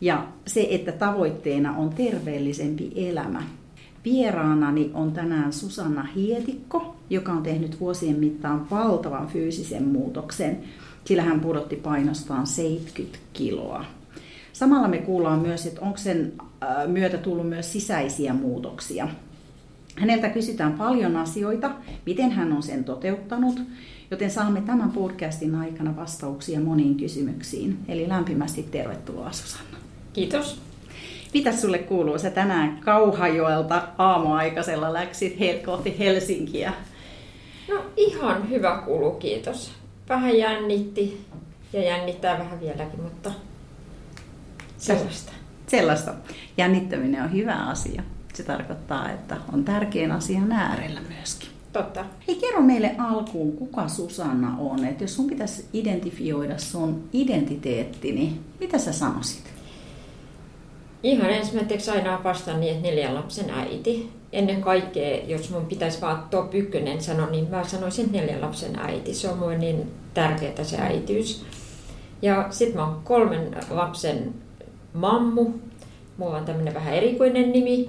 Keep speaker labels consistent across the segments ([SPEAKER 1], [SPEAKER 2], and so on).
[SPEAKER 1] ja se, että tavoitteena on terveellisempi elämä. Vieraanani on tänään Susanna Hietikko, joka on tehnyt vuosien mittaan valtavan fyysisen muutoksen, sillä hän pudotti painostaan 70 kiloa. Samalla me kuullaan myös, että onko sen äh, myötä tullut myös sisäisiä muutoksia. Häneltä kysytään paljon asioita, miten hän on sen toteuttanut, joten saamme tämän podcastin aikana vastauksia moniin kysymyksiin. Eli lämpimästi tervetuloa Susanna.
[SPEAKER 2] Kiitos.
[SPEAKER 1] Mitä sulle kuuluu? Sä tänään Kauhajoelta aamuaikaisella läksit he- kohti Helsinkiä.
[SPEAKER 2] No ihan hyvä kuuluu, kiitos. Vähän jännitti ja jännittää vähän vieläkin, mutta sellaista.
[SPEAKER 1] Sellaista. Jännittäminen on hyvä asia. Se tarkoittaa, että on tärkeän asian äärellä myöskin.
[SPEAKER 2] Totta.
[SPEAKER 1] Hei, kerro meille alkuun, kuka Susanna on. Et jos sun pitäisi identifioida sun identiteetti, niin mitä sä sanoisit?
[SPEAKER 2] Ihan ensimmäiseksi aina vastaan niin, että neljän lapsen äiti. Ennen kaikkea, jos mun pitäisi vaan top ykkönen sanoa, niin mä sanoisin neljän lapsen äiti. Se on mulle niin tärkeää se äitiys. Ja sitten mä oon kolmen lapsen mammu. Mulla on tämmöinen vähän erikoinen nimi.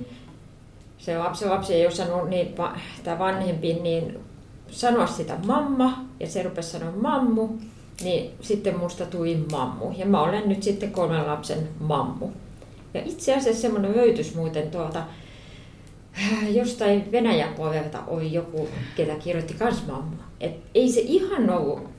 [SPEAKER 2] Se lapsi, lapsi ei osannut, niin, tämä vanhempi, niin sanoa sitä mamma, ja se rupesi sanoa mammu, niin sitten musta tuli mammu. Ja mä olen nyt sitten kolmen lapsen mammu. Ja itse asiassa semmoinen löytys muuten tuolta äh, jostain Venäjän puolelta oli joku, ketä kirjoitti kans mamma. Et ei se ihan ollut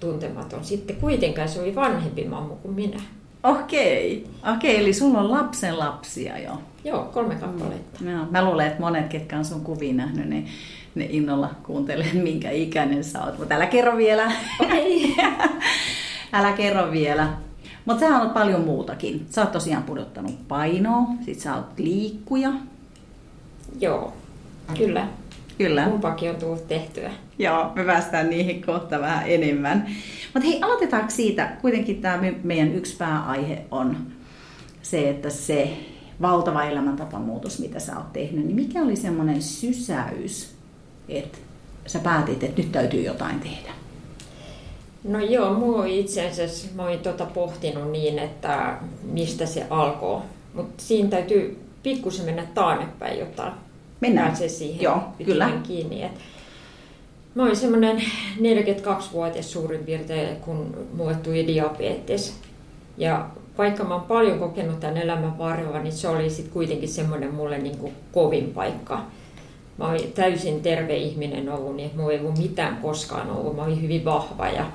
[SPEAKER 2] tuntematon. Sitten kuitenkaan se oli vanhempi mammu kuin minä.
[SPEAKER 1] Okei, okei, eli sulla on lapsen lapsia jo.
[SPEAKER 2] Joo, kolme kappaletta.
[SPEAKER 1] No, mä luulen, että monet, ketkä on sun kuviin nähnyt, niin ne innolla kuuntelee, minkä ikäinen sä oot. Mutta älä kerro vielä.
[SPEAKER 2] Okei.
[SPEAKER 1] älä kerro vielä. Mutta sä oot paljon muutakin. Sä oot tosiaan pudottanut painoa, sit sä oot liikkuja.
[SPEAKER 2] Joo, kyllä.
[SPEAKER 1] Kyllä.
[SPEAKER 2] Kumpakin on tullut tehtyä.
[SPEAKER 1] Joo, me päästään niihin kohta vähän enemmän. Mutta hei, aloitetaanko siitä? Kuitenkin tämä meidän yksi pääaihe on se, että se valtava elämäntapamuutos, mitä sä oot tehnyt, niin mikä oli semmoinen sysäys, että sä päätit, että nyt täytyy jotain tehdä?
[SPEAKER 2] No joo, mua itse asiassa mä olin tota pohtinut niin, että mistä se alkoi. Mutta siinä täytyy pikkusen mennä taannepäin, jotta
[SPEAKER 1] Mennään.
[SPEAKER 2] pääsee siihen
[SPEAKER 1] Joo, kyllä.
[SPEAKER 2] kiinni. Et mä olin semmoinen 42-vuotias suurin piirtein, kun mulle tuli diabetes. Ja vaikka mä oon paljon kokenut tämän elämän varrella, niin se oli sitten kuitenkin semmoinen mulle niin kuin kovin paikka. Mä olin täysin terve ihminen ollut, niin mulla ei ollut mitään koskaan ollut. Mä olin hyvin vahva ja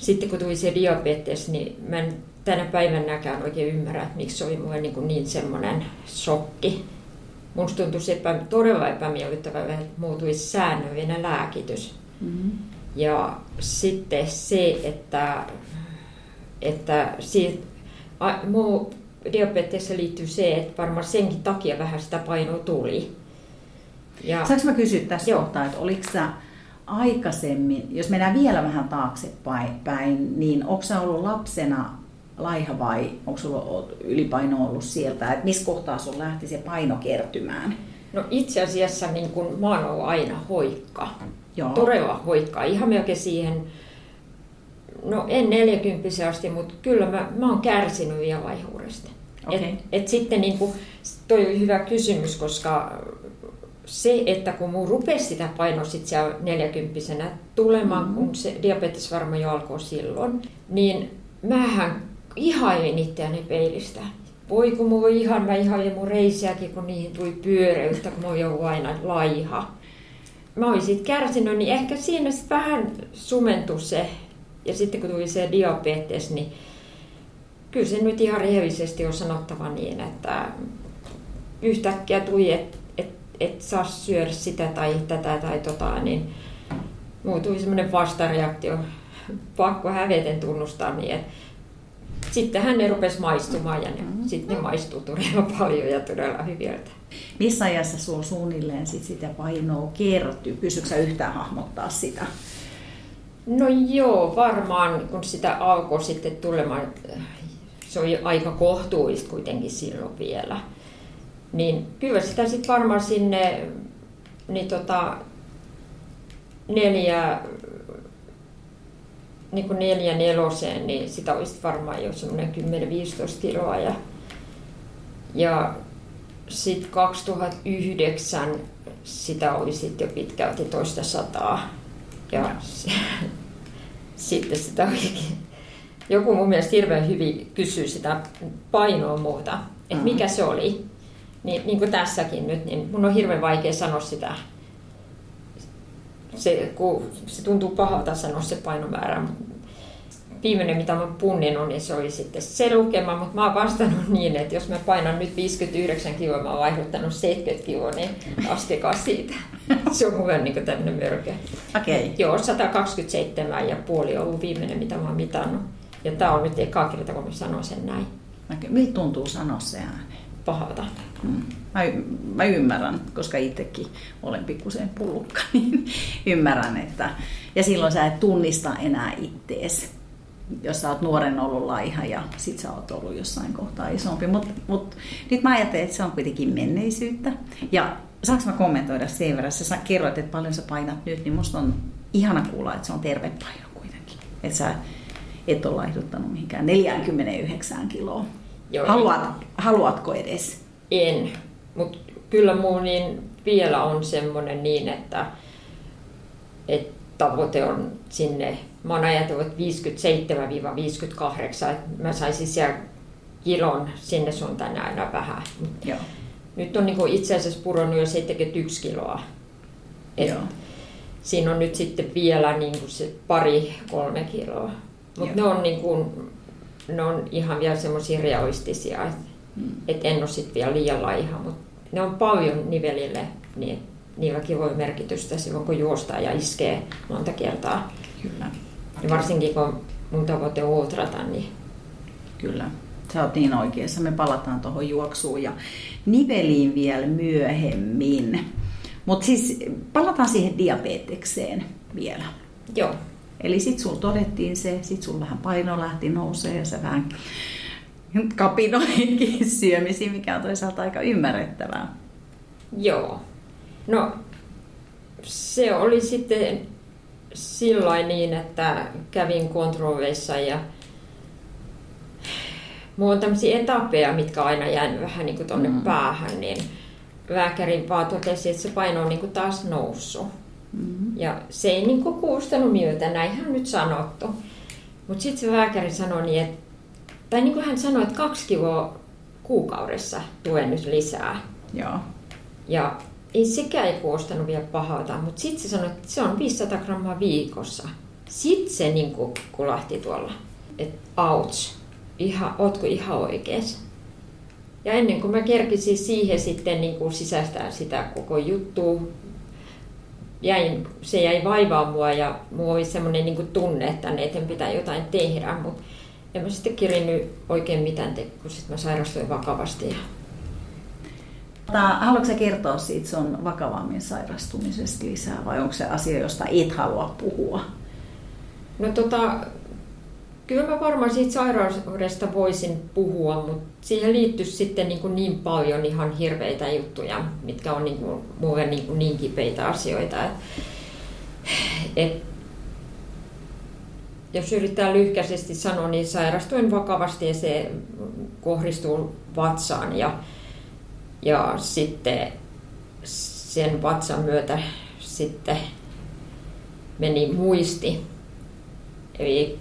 [SPEAKER 2] sitten kun tuli se diabetes, niin mä en tänä päivänäkään oikein ymmärrä, että miksi se oli mulle niin, niin semmoinen shokki. Musta tuntui epä, todella epämiellyttävältä, että muutuisi säännöllinen lääkitys.
[SPEAKER 1] Mm-hmm.
[SPEAKER 2] Ja sitten se, että, että siitä, a, muu diabetekseen liittyy se, että varmaan senkin takia vähän sitä painoa tuli.
[SPEAKER 1] Ja, Saanko mä kysyä tässä joo. kohtaa, että oliko sä aikaisemmin, jos mennään vielä vähän taaksepäin, niin onko sä ollut lapsena laiha vai onko sulla ylipaino ollut sieltä, että missä kohtaa sun lähti se paino kertymään?
[SPEAKER 2] No itse asiassa niin kun, mä oon ollut aina hoikka.
[SPEAKER 1] Joo.
[SPEAKER 2] Todella hoikka. Ihan melkein siihen, no en 40 asti, mutta kyllä mä, mä oon kärsinyt vielä laihuudesta.
[SPEAKER 1] Okay.
[SPEAKER 2] Et, et sitten niin kuin, toi oli hyvä kysymys, koska se, että kun mun rupesi sitä painoa sit siellä 40 tulemaan, mm-hmm. kun se diabetes varmaan jo alkoi silloin, niin mähän ihailin itseäni peilistä. Voi kun mulla ihan, mä ihailin mun reisiäkin, kun niihin tuli pyöreyttä, kun mä oon aina laiha. Mä olin siitä kärsinyt, niin ehkä siinä sit vähän sumentui se. Ja sitten kun tuli se diabetes, niin kyllä se nyt ihan rehellisesti on sanottava niin, että yhtäkkiä tuli, että et, saa syödä sitä tai tätä tai tota, niin mulla tuli semmoinen vastareaktio, pakko häveten tunnustaa niin, että sittenhän ne rupesi maistumaan ja ne, mm. sitten ne maistuu todella paljon ja todella hyviltä.
[SPEAKER 1] Missä ajassa sulla suunnilleen sit sitä painoa kertyy? Pystytkö yhtään hahmottaa sitä?
[SPEAKER 2] No joo, varmaan kun sitä alkoi sitten tulemaan, se oli aika kohtuullista kuitenkin silloin vielä. Niin kyllä sitä sitten varmaan sinne niin tota, neljä, niin kuin neljä neloseen, niin sitä olisi varmaan jo semmoinen 10-15 kiloa. Ja, ja sitten 2009 sitä oli sitten jo pitkälti toista sataa. Ja se, sitten sitä olikin. Joku mun mielestä hirveän hyvin kysyy sitä painoa muuta, että mikä se oli. Niin, niin kuin tässäkin nyt, niin mun on hirveän vaikea sanoa sitä. Se, kun se tuntuu pahalta sanoa se painomäärä, viimeinen, mitä mä punninut, niin se oli sitten se lukema, mutta mä oon vastannut niin, että jos mä painan nyt 59 kiloa, mä oon vaihduttanut 70 kiloa, niin laskekaa siitä. Se on mulle niin tämmöinen mörkö.
[SPEAKER 1] Okei. Okay.
[SPEAKER 2] Joo, 127 ja puoli on ollut viimeinen, mitä mä oon mitannut. Ja tää on nyt eka kerta, kun mä sanon sen näin.
[SPEAKER 1] Miltä tuntuu sanoa se ääneen?
[SPEAKER 2] Pahalta.
[SPEAKER 1] Hmm. Mä, mä ymmärrän, koska itsekin olen pikkusen pullukka, niin ymmärrän, että... Ja silloin sä et tunnista enää ittees jos sä oot nuoren ollut laiha ja sit sä oot ollut jossain kohtaa isompi. Mutta mut, nyt mä ajattelen, että se on kuitenkin menneisyyttä. Ja saanko mä kommentoida sen verran, sä kerroit, että paljon sä painat nyt, niin musta on ihana kuulla, että se on terve paino kuitenkin. Että sä et ole laihduttanut mihinkään 49 kiloa. Joo, Haluat, haluatko edes?
[SPEAKER 2] En, mutta kyllä mun niin vielä on semmoinen niin, että, että tavoite on sinne mä oon ajatellut 57-58, että mä saisin siellä kilon sinne suuntaan aina vähän. Joo. Nyt on niin itse asiassa pudonnut jo 71 kiloa. Et Joo. Siinä on nyt sitten vielä niin kuin se pari, kolme kiloa. Mutta ne on, niin kuin, ne on ihan vielä semmoisia realistisia, että hmm. et en ole sitten vielä liian laiha, mutta ne on paljon nivelille, niin niilläkin voi merkitystä silloin kun juostaa ja iskee monta kertaa.
[SPEAKER 1] Kyllä.
[SPEAKER 2] Ja varsinkin kun mun tavoite on ultrata, niin...
[SPEAKER 1] Kyllä, sä oot niin oikeassa. Me palataan tuohon juoksuun ja niveliin vielä myöhemmin. Mutta siis palataan siihen diabetekseen vielä.
[SPEAKER 2] Joo.
[SPEAKER 1] Eli sit sulla todettiin se, sit sulla vähän paino lähti nousee ja sä vähän kapinoitkin syömisiin, mikä on toisaalta aika ymmärrettävää.
[SPEAKER 2] Joo. No, se oli sitten sillä niin, että kävin kontrolleissa ja mulla on tämmöisiä etappeja, mitkä aina jäänyt vähän niin kuin tonne mm. päähän, niin lääkäri vaan totesi, että se paino on niin kuin taas noussut. Mm. Ja se ei niin kuin kuulostanut miltä, näinhän nyt sanottu. Mutta sitten se lääkäri sanoi niin, että, tai niin kuin hän sanoi, että kaksi kiloa kuukaudessa tulee nyt lisää.
[SPEAKER 1] Joo.
[SPEAKER 2] Ja ei sekään ei kuostanut vielä pahalta, mutta sitten se sanoi, että se on 500 grammaa viikossa. Sitten se niin kuin kulahti tuolla, että ouch, ihan, ootko ihan oikeassa? Ja ennen kuin mä kerkisin siihen sitten niin kuin sisäistää sitä koko juttua, jäin, se jäi vaivaa mua ja mulla oli semmoinen niin tunne, että ne eteen pitää jotain tehdä, mutta en mä sitten kirinnyt oikein mitään tehdä, kun sitten mä sairastuin vakavasti. Ja
[SPEAKER 1] Haluatko kertoa siitä sun vakavammin sairastumisesta lisää vai onko se asia, josta et halua puhua?
[SPEAKER 2] No tota, kyllä mä varmaan siitä sairaudesta voisin puhua, mutta siihen liittyy sitten niin, kuin niin paljon ihan hirveitä juttuja, mitkä on niin kuin, mulle niin, kuin niin kipeitä asioita. Et, et, jos yrittää lyhkäisesti sanoa, niin sairastuin vakavasti ja se kohdistuu vatsaan. Ja, ja sitten sen vatsan myötä sitten meni muisti. Eli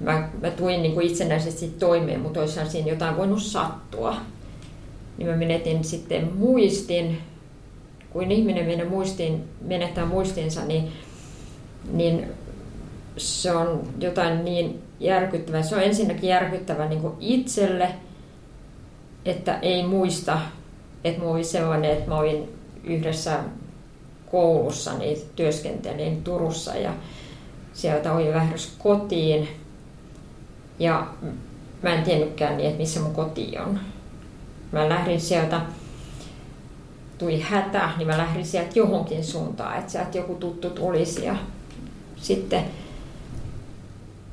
[SPEAKER 2] mä, mä tuin niin kuin itsenäisesti toimeen, mutta olisihan siinä jotain voinut sattua. Niin mä menetin sitten muistin. Kun ihminen menee muistiin, menettää muistinsa, niin, niin se on jotain niin järkyttävää. Se on ensinnäkin järkyttävää niin itselle, että ei muista että mulla oli sellainen, että mä olin yhdessä koulussa, niin työskentelin Turussa ja sieltä olin lähdössä kotiin. Ja mä en tiennytkään niin, että missä mun koti on. Mä lähdin sieltä, tuli hätä, niin mä lähdin sieltä johonkin suuntaan, että sieltä joku tuttu tulisi. Ja sitten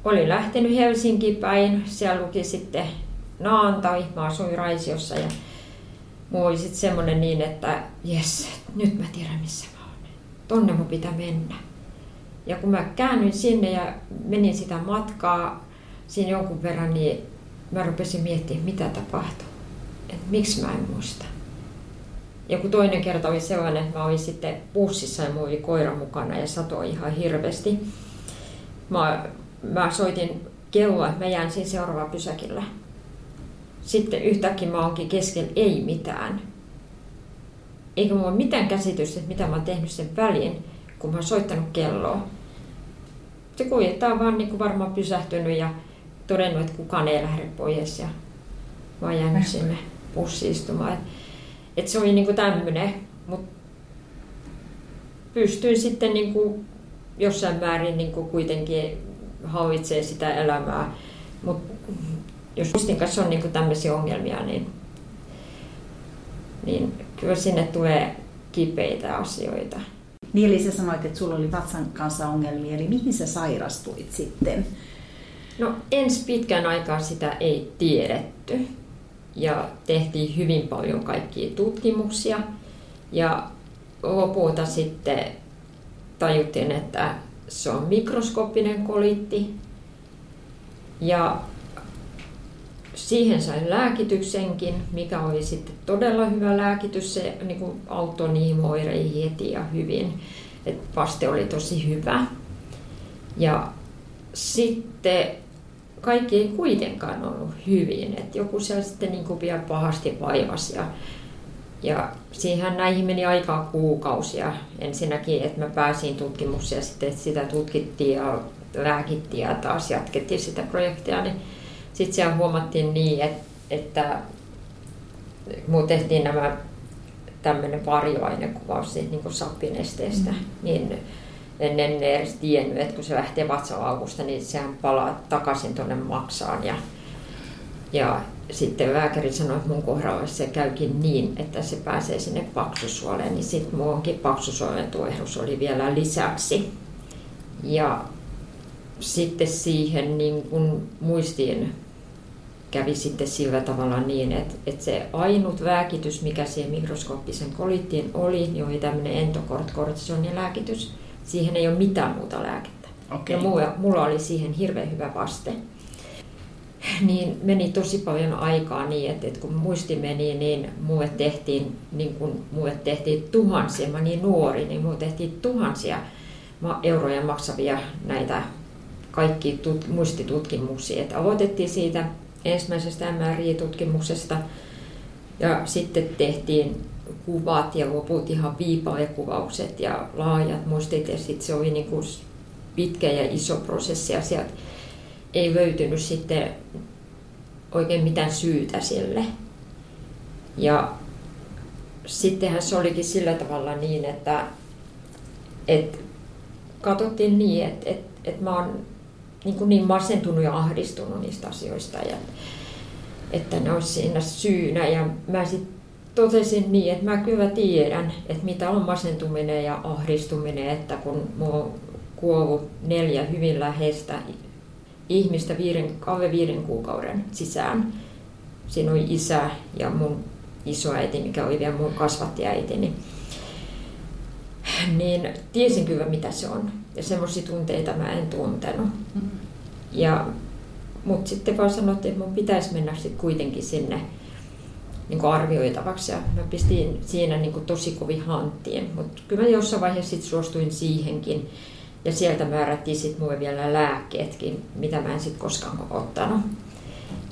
[SPEAKER 2] olin lähtenyt Helsinkiin päin, siellä luki sitten Naantai, mä asuin Raisiossa ja mulla oli sitten semmoinen niin, että jes, nyt mä tiedän missä mä oon. Tonne mun pitää mennä. Ja kun mä käännyin sinne ja menin sitä matkaa siinä jonkun verran, niin mä rupesin miettimään, mitä tapahtui. Että miksi mä en muista. Joku toinen kerta oli sellainen, että mä olin sitten bussissa ja mulla oli koira mukana ja satoi ihan hirveästi. Mä, mä soitin kelloa, että mä jään siinä seuraavaan pysäkillä. Sitten yhtäkkiä mä oonkin keskellä ei mitään. Eikä mulla ole mitään käsitystä, että mitä mä oon tehnyt sen väliin, kun mä oon soittanut kelloa. Se kuljettaa on vaan niin kuin varmaan pysähtynyt ja todennut, että kukaan ei lähde pois ja mä oon jäänyt sinne bussiistumaan. Et, et se oli niin kuin tämmöinen, mutta pystyin sitten niin kuin jossain määrin niin kuin kuitenkin hallitsee sitä elämää. Mutta jos muistin kanssa on niin tämmöisiä ongelmia, niin, niin kyllä sinne tulee kipeitä asioita.
[SPEAKER 1] Niin eli sä sanoit, että sulla oli vatsan kanssa ongelmia, eli mihin sä sairastuit sitten?
[SPEAKER 2] No ensi pitkän aikaa sitä ei tiedetty ja tehtiin hyvin paljon kaikkia tutkimuksia ja lopulta sitten tajuttiin, että se on mikroskooppinen kolitti ja siihen sain lääkityksenkin, mikä oli sitten todella hyvä lääkitys. Se niin kuin auttoi niihin oireihin heti ja hyvin. Et vaste oli tosi hyvä. Ja sitten kaikki ei kuitenkaan ollut hyvin. Et joku siellä sitten niin kuin vielä pahasti vaivasi. Ja, ja siihen näihin meni aikaa kuukausia. Ensinnäkin, että mä pääsin tutkimukseen ja sitten sitä tutkittiin ja lääkittiin ja taas jatkettiin sitä projektia. Niin sitten siellä huomattiin niin, että, että mulla tehtiin nämä tämmöinen varjoainekuvaus siitä niin sappinesteestä, mm. niin en, en edes tiennyt, että kun se lähtee vatsalaukusta, niin sehän palaa takaisin tuonne maksaan. Ja, ja sitten lääkäri sanoi, että mun kohdalla se käykin niin, että se pääsee sinne paksusuoleen, niin sitten muunkin paksusuolen tuehdus oli vielä lisäksi. Ja sitten siihen niin kun muistiin kävi sitten sillä tavalla niin, että, että se ainut lääkitys, mikä siihen mikroskooppisen kolittiin oli, niin oli tämmöinen entokortkortisonin lääkitys. Siihen ei ole mitään muuta lääkettä. Okay. Ja mulla, mulla oli siihen hirveän hyvä vaste. Niin meni tosi paljon aikaa niin, että, että kun muisti meni, niin mulle tehtiin, niin kun mulle tehtiin tuhansia, mä niin nuori, niin mulle tehtiin tuhansia euroja maksavia näitä kaikki tut, muistitutkimuksia. Että aloitettiin siitä ensimmäisestä MRI-tutkimuksesta. Ja sitten tehtiin kuvat ja loput ihan viipalekuvaukset ja laajat mustit ja sitten se oli niin kuin pitkä ja iso prosessi ja sieltä ei löytynyt sitten oikein mitään syytä sille. Ja sittenhän se olikin sillä tavalla niin, että, että katsottiin niin, että, että, että mä oon niin, kuin niin masentunut ja ahdistunut niistä asioista, ja, että ne olisi siinä syynä. Ja mä sitten totesin niin, että mä kyllä tiedän, että mitä on masentuminen ja ahdistuminen, että kun mulla on kuollut neljä hyvin läheistä ihmistä viiden, alle viiden kuukauden sisään. Siinä oli isä ja mun isoäiti, mikä oli vielä mun kasvattiäiti, niin, niin tiesin kyllä mitä se on. Ja semmoisia tunteita mä en tuntenut. Mm. Ja, mutta sitten vaan sanottiin, että mun pitäisi mennä sitten kuitenkin sinne niin kuin arvioitavaksi. Ja mä pistin siinä niin kuin tosi kovin hanttiin. Mutta kyllä mä jossain vaiheessa sit suostuin siihenkin. Ja sieltä määrättiin sitten mulle vielä lääkkeetkin, mitä mä en sitten koskaan ottanut.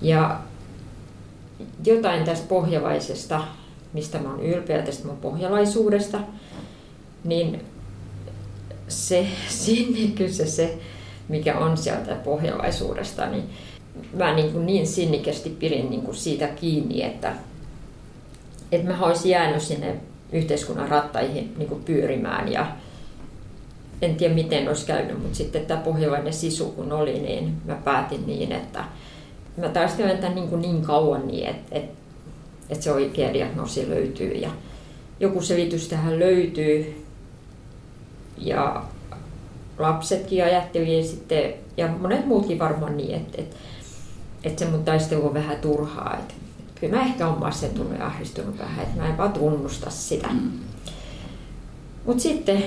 [SPEAKER 2] Ja jotain tästä pohjavaisesta, mistä mä oon ylpeä tästä mun pohjalaisuudesta, niin se sinnikyys ja se, mikä on sieltä pohjalaisuudesta, niin mä niin, kuin niin sinnikästi pidin niin kuin siitä kiinni, että, että mä olisin jäänyt sinne yhteiskunnan rattaihin niin kuin pyörimään ja en tiedä miten olisi käynyt, mutta sitten tämä pohjalainen sisu kun oli, niin mä päätin niin, että mä taistelen tämän niin, kuin niin kauan niin, että et, et se oikea diagnoosi löytyy ja joku selitys tähän löytyy. Ja lapsetkin ajatteli sitten, ja monet muutkin varmaan niin, että, että, että se mun taistelu on vähän turhaa. Että, että kyllä mä ehkä olen masentunut ja ahdistunut vähän, että mä en vaan tunnusta sitä. Mm. Mutta sitten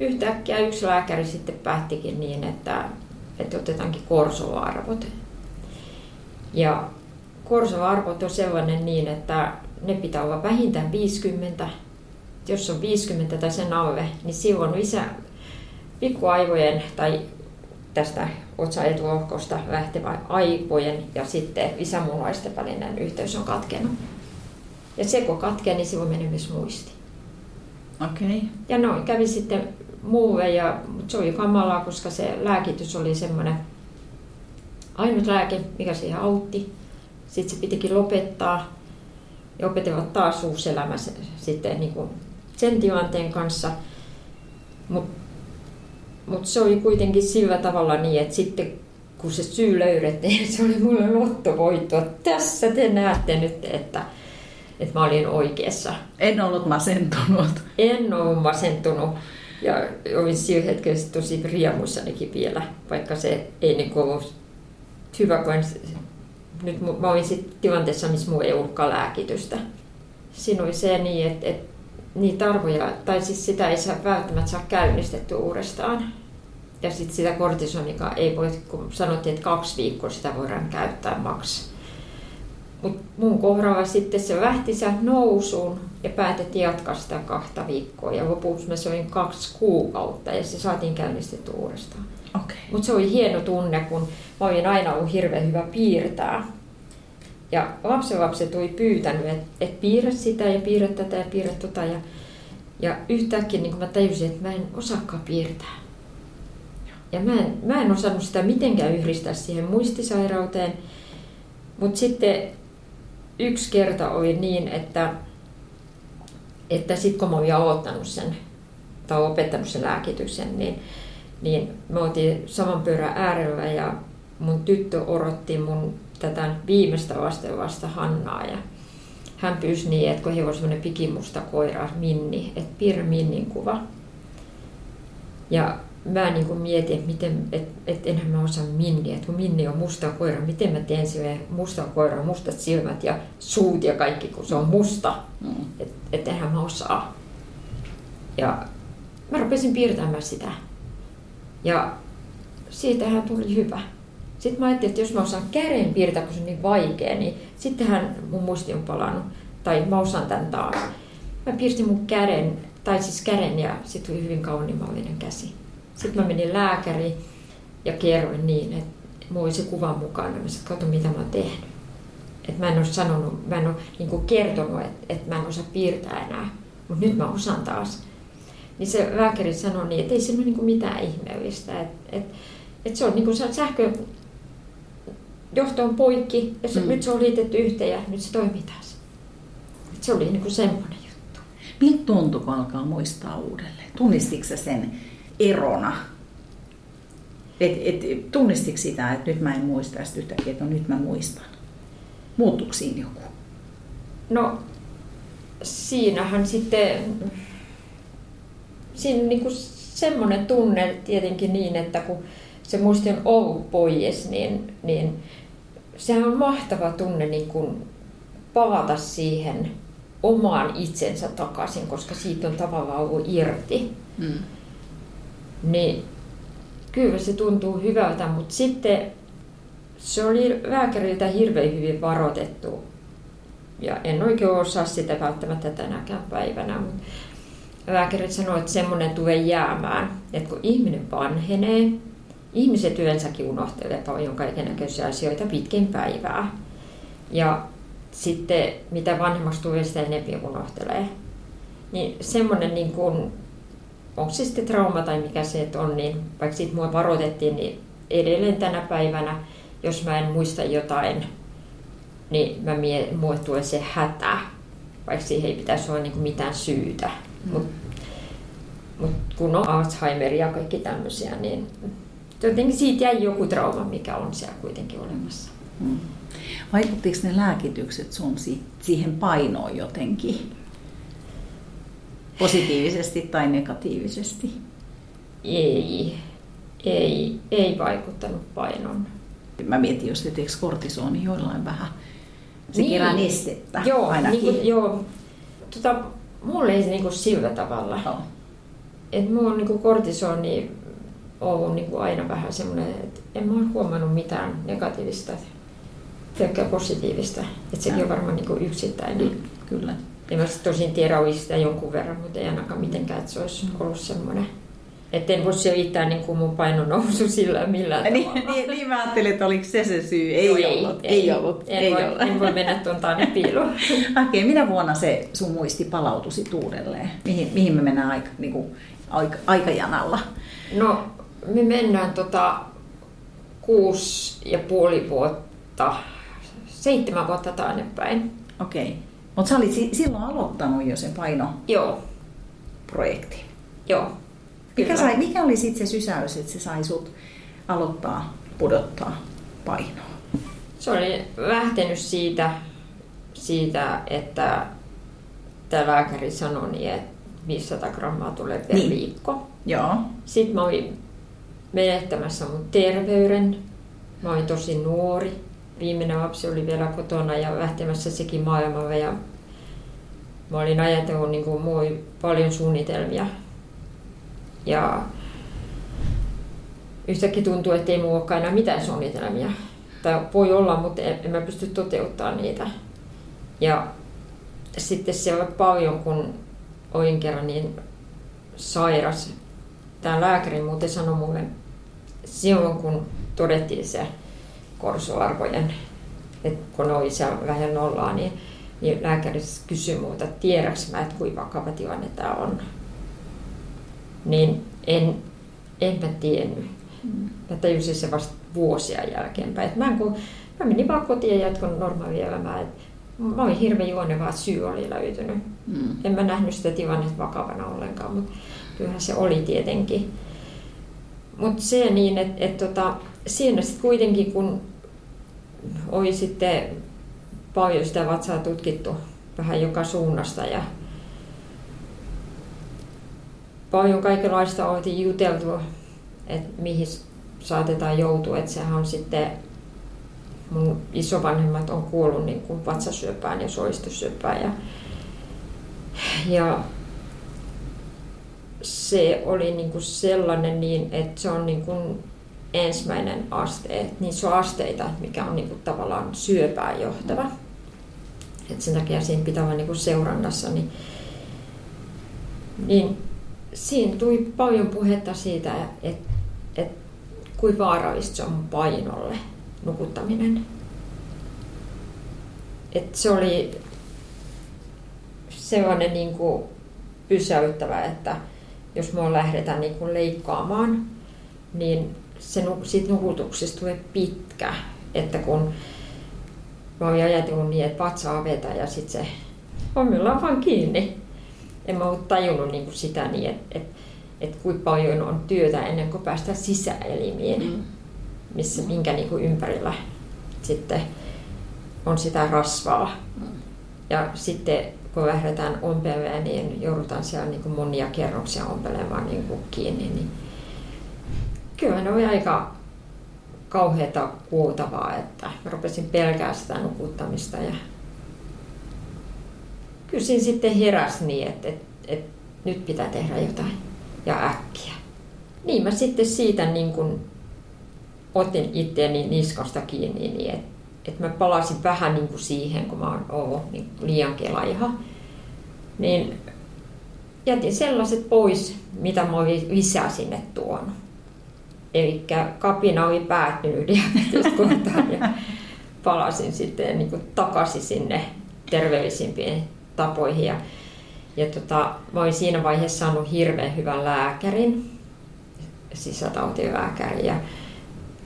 [SPEAKER 2] yhtäkkiä yksi lääkäri sitten päättikin niin, että, että otetaankin korsoarvot. Ja korsoarvot on sellainen niin, että ne pitää olla vähintään 50. Jos on 50 tai sen alle, niin silloin isä pikkuaivojen tai tästä otsaetuohkosta lähtevä aivojen ja sitten isämunuaisten välinen yhteys on katkenut. Ja se kun katkee, niin silloin menee myös muisti.
[SPEAKER 1] Okei. Okay.
[SPEAKER 2] Ja no, kävi sitten muuve, ja, mutta se oli kamalaa, koska se lääkitys oli semmoinen ainut lääke, mikä siihen autti. Sitten se pitikin lopettaa ja opetella taas uusi elämä sitten niin kuin sen tilanteen kanssa. Mutta mut se oli kuitenkin sillä tavalla niin, että sitten kun se syy löydettiin, se oli mulle lottovoitto. Tässä te näette nyt, että, että mä olin oikeassa.
[SPEAKER 1] En ollut masentunut.
[SPEAKER 2] En ollut masentunut. Ja olin sillä hetkellä tosi riemuissanikin vielä, vaikka se ei niin ollut hyvä, kun nyt mä olin sitten tilanteessa, missä mulla ei ollutkaan lääkitystä. Siinä oli se niin, että, että niitä arvoja, tai siis sitä ei saa, välttämättä saa käynnistetty uudestaan. Ja sitten sitä kortisonika ei voi, kun sanottiin, että kaksi viikkoa sitä voidaan käyttää maks. Mutta mun kohdalla sitten se lähti sieltä nousuun ja päätettiin jatkaa sitä kahta viikkoa. Ja lopuksi mä soin kaksi kuukautta ja se saatiin käynnistetty uudestaan.
[SPEAKER 1] Okay.
[SPEAKER 2] Mutta se oli hieno tunne, kun mä olin aina ollut hirveän hyvä piirtää. Ja lapsenlapset oli pyytänyt, että et piirrä sitä ja piirrä tätä ja piirrä tota. Ja, ja yhtäkkiä niin mä tajusin, että mä en osaakaan piirtää. Ja mä en, mä en osannut sitä mitenkään yhdistää siihen muistisairauteen. Mutta sitten yksi kerta oli niin, että, että sitten kun mä olin aloittanut sen tai opettanut sen lääkityksen, niin, niin me oltiin saman pyörän äärellä ja mun tyttö odotti mun tätä viimeistä lasten vasta Hannaa ja hän pyysi niin, että kun he oli semmoinen pikimusta koira, Minni, että piirrä Minnin kuva. Ja mä niin kuin mietin, että miten, et, et enhän mä osaa Minni, että kun Minni on musta koira, miten mä teen sille musta koira, mustat silmät ja suut ja kaikki, kun se on musta. Mm. Että et enhän mä osaa. Ja mä rupesin piirtämään sitä. Ja siitähän tuli hyvä. Sitten mä ajattelin, että jos mä osaan käden piirtää, kun se on niin vaikea, niin sittenhän mun muisti on palannut. Tai mä osaan tämän taas. Mä piirsin mun käden, tai siis käden ja sitten tuli hyvin kauniimallinen käsi. Sitten mä menin lääkäriin ja kerroin niin, että mulla oli se kuva mukana. Mä sanoin, kato mitä mä oon tehnyt. Että mä en ole sanonut, mä en ole niin kertonut, että, että mä en osaa piirtää enää. Mutta nyt mä osaan taas. Niin se lääkäri sanoi niin, että ei se ole niin mitään ihmeellistä. Että, että, että se on niin kuin sähkö, johto on poikki ja se, mm. nyt se on liitetty yhteen ja nyt se toimii taas. Et se oli niin kuin semmoinen juttu.
[SPEAKER 1] Miltä tuntui, kun alkaa muistaa uudelleen? Tunnistitko sen erona? Et, et, tunnistitko sitä, että nyt mä en muista sitä yhtäkkiä, että no, nyt mä muistan? Muuttuiko siinä joku?
[SPEAKER 2] No, siinähän sitten siinä niin kuin semmoinen tunne tietenkin niin, että kun se muisti on ollut pois, niin, niin sehän on mahtava tunne niin kuin palata siihen omaan itsensä takaisin, koska siitä on tavallaan ollut irti. Mm. Niin kyllä se tuntuu hyvältä, mutta sitten se oli lääkäriltä hirveän hyvin varoitettu. Ja en oikein osaa sitä välttämättä tänäkään päivänä, mutta lääkärit sanoivat, että semmoinen tulee jäämään, että kun ihminen vanhenee, ihmiset yleensäkin unohtelee paljon kaikenlaisia asioita pitkin päivää. Ja sitten mitä vanhemmaksi tulee, sitä enemmän unohtelee. Niin semmoinen, niin kuin, onko se sitten trauma tai mikä se on, niin vaikka siitä mua varoitettiin, niin edelleen tänä päivänä, jos mä en muista jotain, niin mä mie, mulle tulee se hätä, vaikka siihen ei pitäisi olla niin mitään syytä. Mm. Mutta mut kun on Alzheimer ja kaikki tämmöisiä, niin jotenkin siitä jäi joku trauma, mikä on siellä kuitenkin olemassa.
[SPEAKER 1] Mm. Vaikuttiko ne lääkitykset sun siihen painoon jotenkin? Positiivisesti tai negatiivisesti?
[SPEAKER 2] Ei, ei, ei vaikuttanut painoon.
[SPEAKER 1] Mä mietin, jos teekö kortisoni joillain vähän. Se
[SPEAKER 2] Niin.
[SPEAKER 1] kerää nestettä
[SPEAKER 2] Joo,
[SPEAKER 1] ainakin.
[SPEAKER 2] niin kuin, joo. Tota, mulla ei se niin kuin sillä tavalla.
[SPEAKER 1] Joo.
[SPEAKER 2] Et mulla on niin kortisoni ollut niin kuin aina vähän semmoinen, että en mä ole huomannut mitään negatiivista, pelkkää positiivista. Että sekin on varmaan niin kuin yksittäinen.
[SPEAKER 1] Kyllä.
[SPEAKER 2] En mä tosin tiedä, olisi sitä jonkun verran, mutta ei ainakaan mitenkään, että se olisi ollut semmoinen. Että en voi selittää niin kuin mun painon nousu sillä millään
[SPEAKER 1] Niin,
[SPEAKER 2] tavalla.
[SPEAKER 1] niin, niin mä ajattelin, että oliko se se syy. Ei,
[SPEAKER 2] Joo,
[SPEAKER 1] ollut. Ei, ollut.
[SPEAKER 2] En,
[SPEAKER 1] ei
[SPEAKER 2] voi,
[SPEAKER 1] ollut.
[SPEAKER 2] en voi mennä tuon taanne piiloon.
[SPEAKER 1] Okei, minä vuonna se sun muisti palautui sit uudelleen? Mihin, mihin me mennään aika, niin kuin, aika, aikajanalla?
[SPEAKER 2] No, me mennään tota kuusi ja puoli vuotta, seitsemän vuotta taannepäin.
[SPEAKER 1] Okei. Mutta sä olit si- silloin aloittanut jo sen painoprojektin.
[SPEAKER 2] Joo, joo.
[SPEAKER 1] Mikä,
[SPEAKER 2] Kyllä.
[SPEAKER 1] sai, mikä oli sitten se sysäys, että se sai sut aloittaa pudottaa painoa?
[SPEAKER 2] Se oli lähtenyt siitä, siitä että tämä lääkäri sanoi niin, että 500 grammaa tulee per
[SPEAKER 1] Niin.
[SPEAKER 2] viikko.
[SPEAKER 1] Joo.
[SPEAKER 2] Sitten mä olin menettämässä mun terveyden. Mä olin tosi nuori. Viimeinen lapsi oli vielä kotona ja lähtemässä sekin maailmalle. Ja mä olin ajatellut, niin kuin, mulla oli paljon suunnitelmia. Ja yhtäkkiä tuntuu, että ei mulla olekaan enää mitään suunnitelmia. Tai voi olla, mutta en, en mä pysty toteuttamaan niitä. Ja sitten siellä paljon, kun olin kerran niin sairas. Tämä lääkäri muuten sanoi mulle silloin, kun todettiin se korsoarvojen, että kun oli siellä vähän nollaa, niin, niin lääkäri kysyi multa, että tiedäks mä, että kuinka vakava tilanne tämä on. Niin en, en mä tiennyt. Mä tajusin se vasta vuosia jälkeenpäin. Et mä, en, kun, mä menin vaan kotiin ja jatkoin normaalia elämää. Et mä olin hirveän juoneva, että syy oli löytynyt.
[SPEAKER 1] Mm.
[SPEAKER 2] En mä nähnyt sitä tilannetta vakavana ollenkaan, mutta kyllähän se oli tietenkin. Mutta se niin, että et tota, siinä sitten kuitenkin kun oli sitten paljon sitä vatsaa tutkittu vähän joka suunnasta ja paljon kaikenlaista oltiin juteltu, että mihin saatetaan joutua. Että sehän on sitten, mun isovanhemmat on kuollut niin kuin vatsasyöpään ja suolistosyöpään ja ja se oli niin kuin sellainen, niin, että se on niin kuin ensimmäinen aste. Että niissä on asteita, mikä on niin kuin tavallaan syöpään johtava. Et sen takia siinä pitää olla niin kuin seurannassa. Niin, niin siinä tuli paljon puhetta siitä, että, että kuinka vaarallista se on painolle nukuttaminen. Et se oli sellainen niin kuin pysäyttävä, että jos me lähdetään niin kuin leikkaamaan, niin se, siitä nukutuksesta tulee pitkä. Että kun mä olin ajatellut niin, että vatsaa vetää ja sitten se omillaan vaan kiinni. En mä ole tajunnut niin kuin sitä niin, että, että, että kuinka paljon on työtä ennen kuin päästään sisäelimiin,
[SPEAKER 1] Mm.
[SPEAKER 2] missä, minkä niin kuin ympärillä sitten on sitä rasvaa. Ja sitten kun lähdetään ompelemaan, niin joudutaan siellä niin kuin monia kerroksia ompelemaan niin kuin kiinni. Niin kyllä ne oli aika kauheata kuultavaa, että mä rupesin pelkää sitä nukuttamista. Ja kyllä siinä sitten heräsi niin, että, että, että nyt pitää tehdä jotain ja äkkiä. Niin mä sitten siitä niin kuin otin itteeni niskasta kiinni, niin että, että mä palasin vähän niin kuin siihen, kun mä oon ollut niin liian kelaiha. Niin jätin sellaiset pois, mitä mä olin lisää sinne tuonut. Eli kapina oli päättynyt diabeteskohtaan ja palasin sitten niin kuin takaisin sinne terveellisimpiin tapoihin. Ja, ja tota, mä olin siinä vaiheessa saanut hirveän hyvän lääkärin, sisätautilääkäri. Ja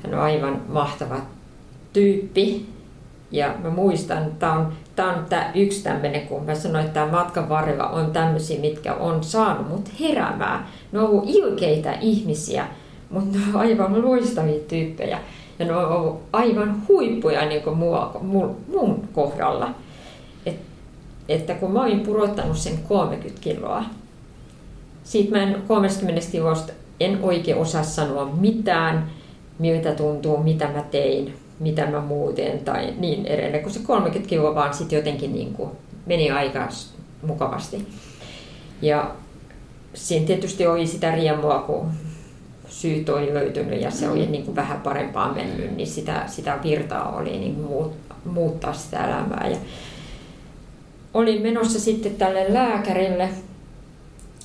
[SPEAKER 2] hän on aivan mahtava tyyppi. Ja mä muistan, että tämä on, tää on tää yksi tämmöinen, kun mä sanoin, että tämä matkan varrella on tämmöisiä, mitkä on saanut mut heräämään. Ne on ollut ilkeitä ihmisiä, mutta ne on aivan loistavia tyyppejä. Ja ne on ollut aivan huippuja niin kuin mua, mun, mun kohdalla. Et, että kun mä olin purottanut sen 30 kiloa, siitä mä en 30 kilosta en oikein osaa sanoa mitään, miltä tuntuu, mitä mä tein, mitä mä muuten tai niin edelleen, kun se 30 kiloa vaan sitten jotenkin niin kuin meni aika mukavasti. Ja siinä tietysti oli sitä riemua, kun syyt oli löytynyt ja se oli niin kuin vähän parempaa mennyt, niin sitä, sitä virtaa oli niin kuin muuttaa sitä elämää. Ja olin menossa sitten tälle lääkärille.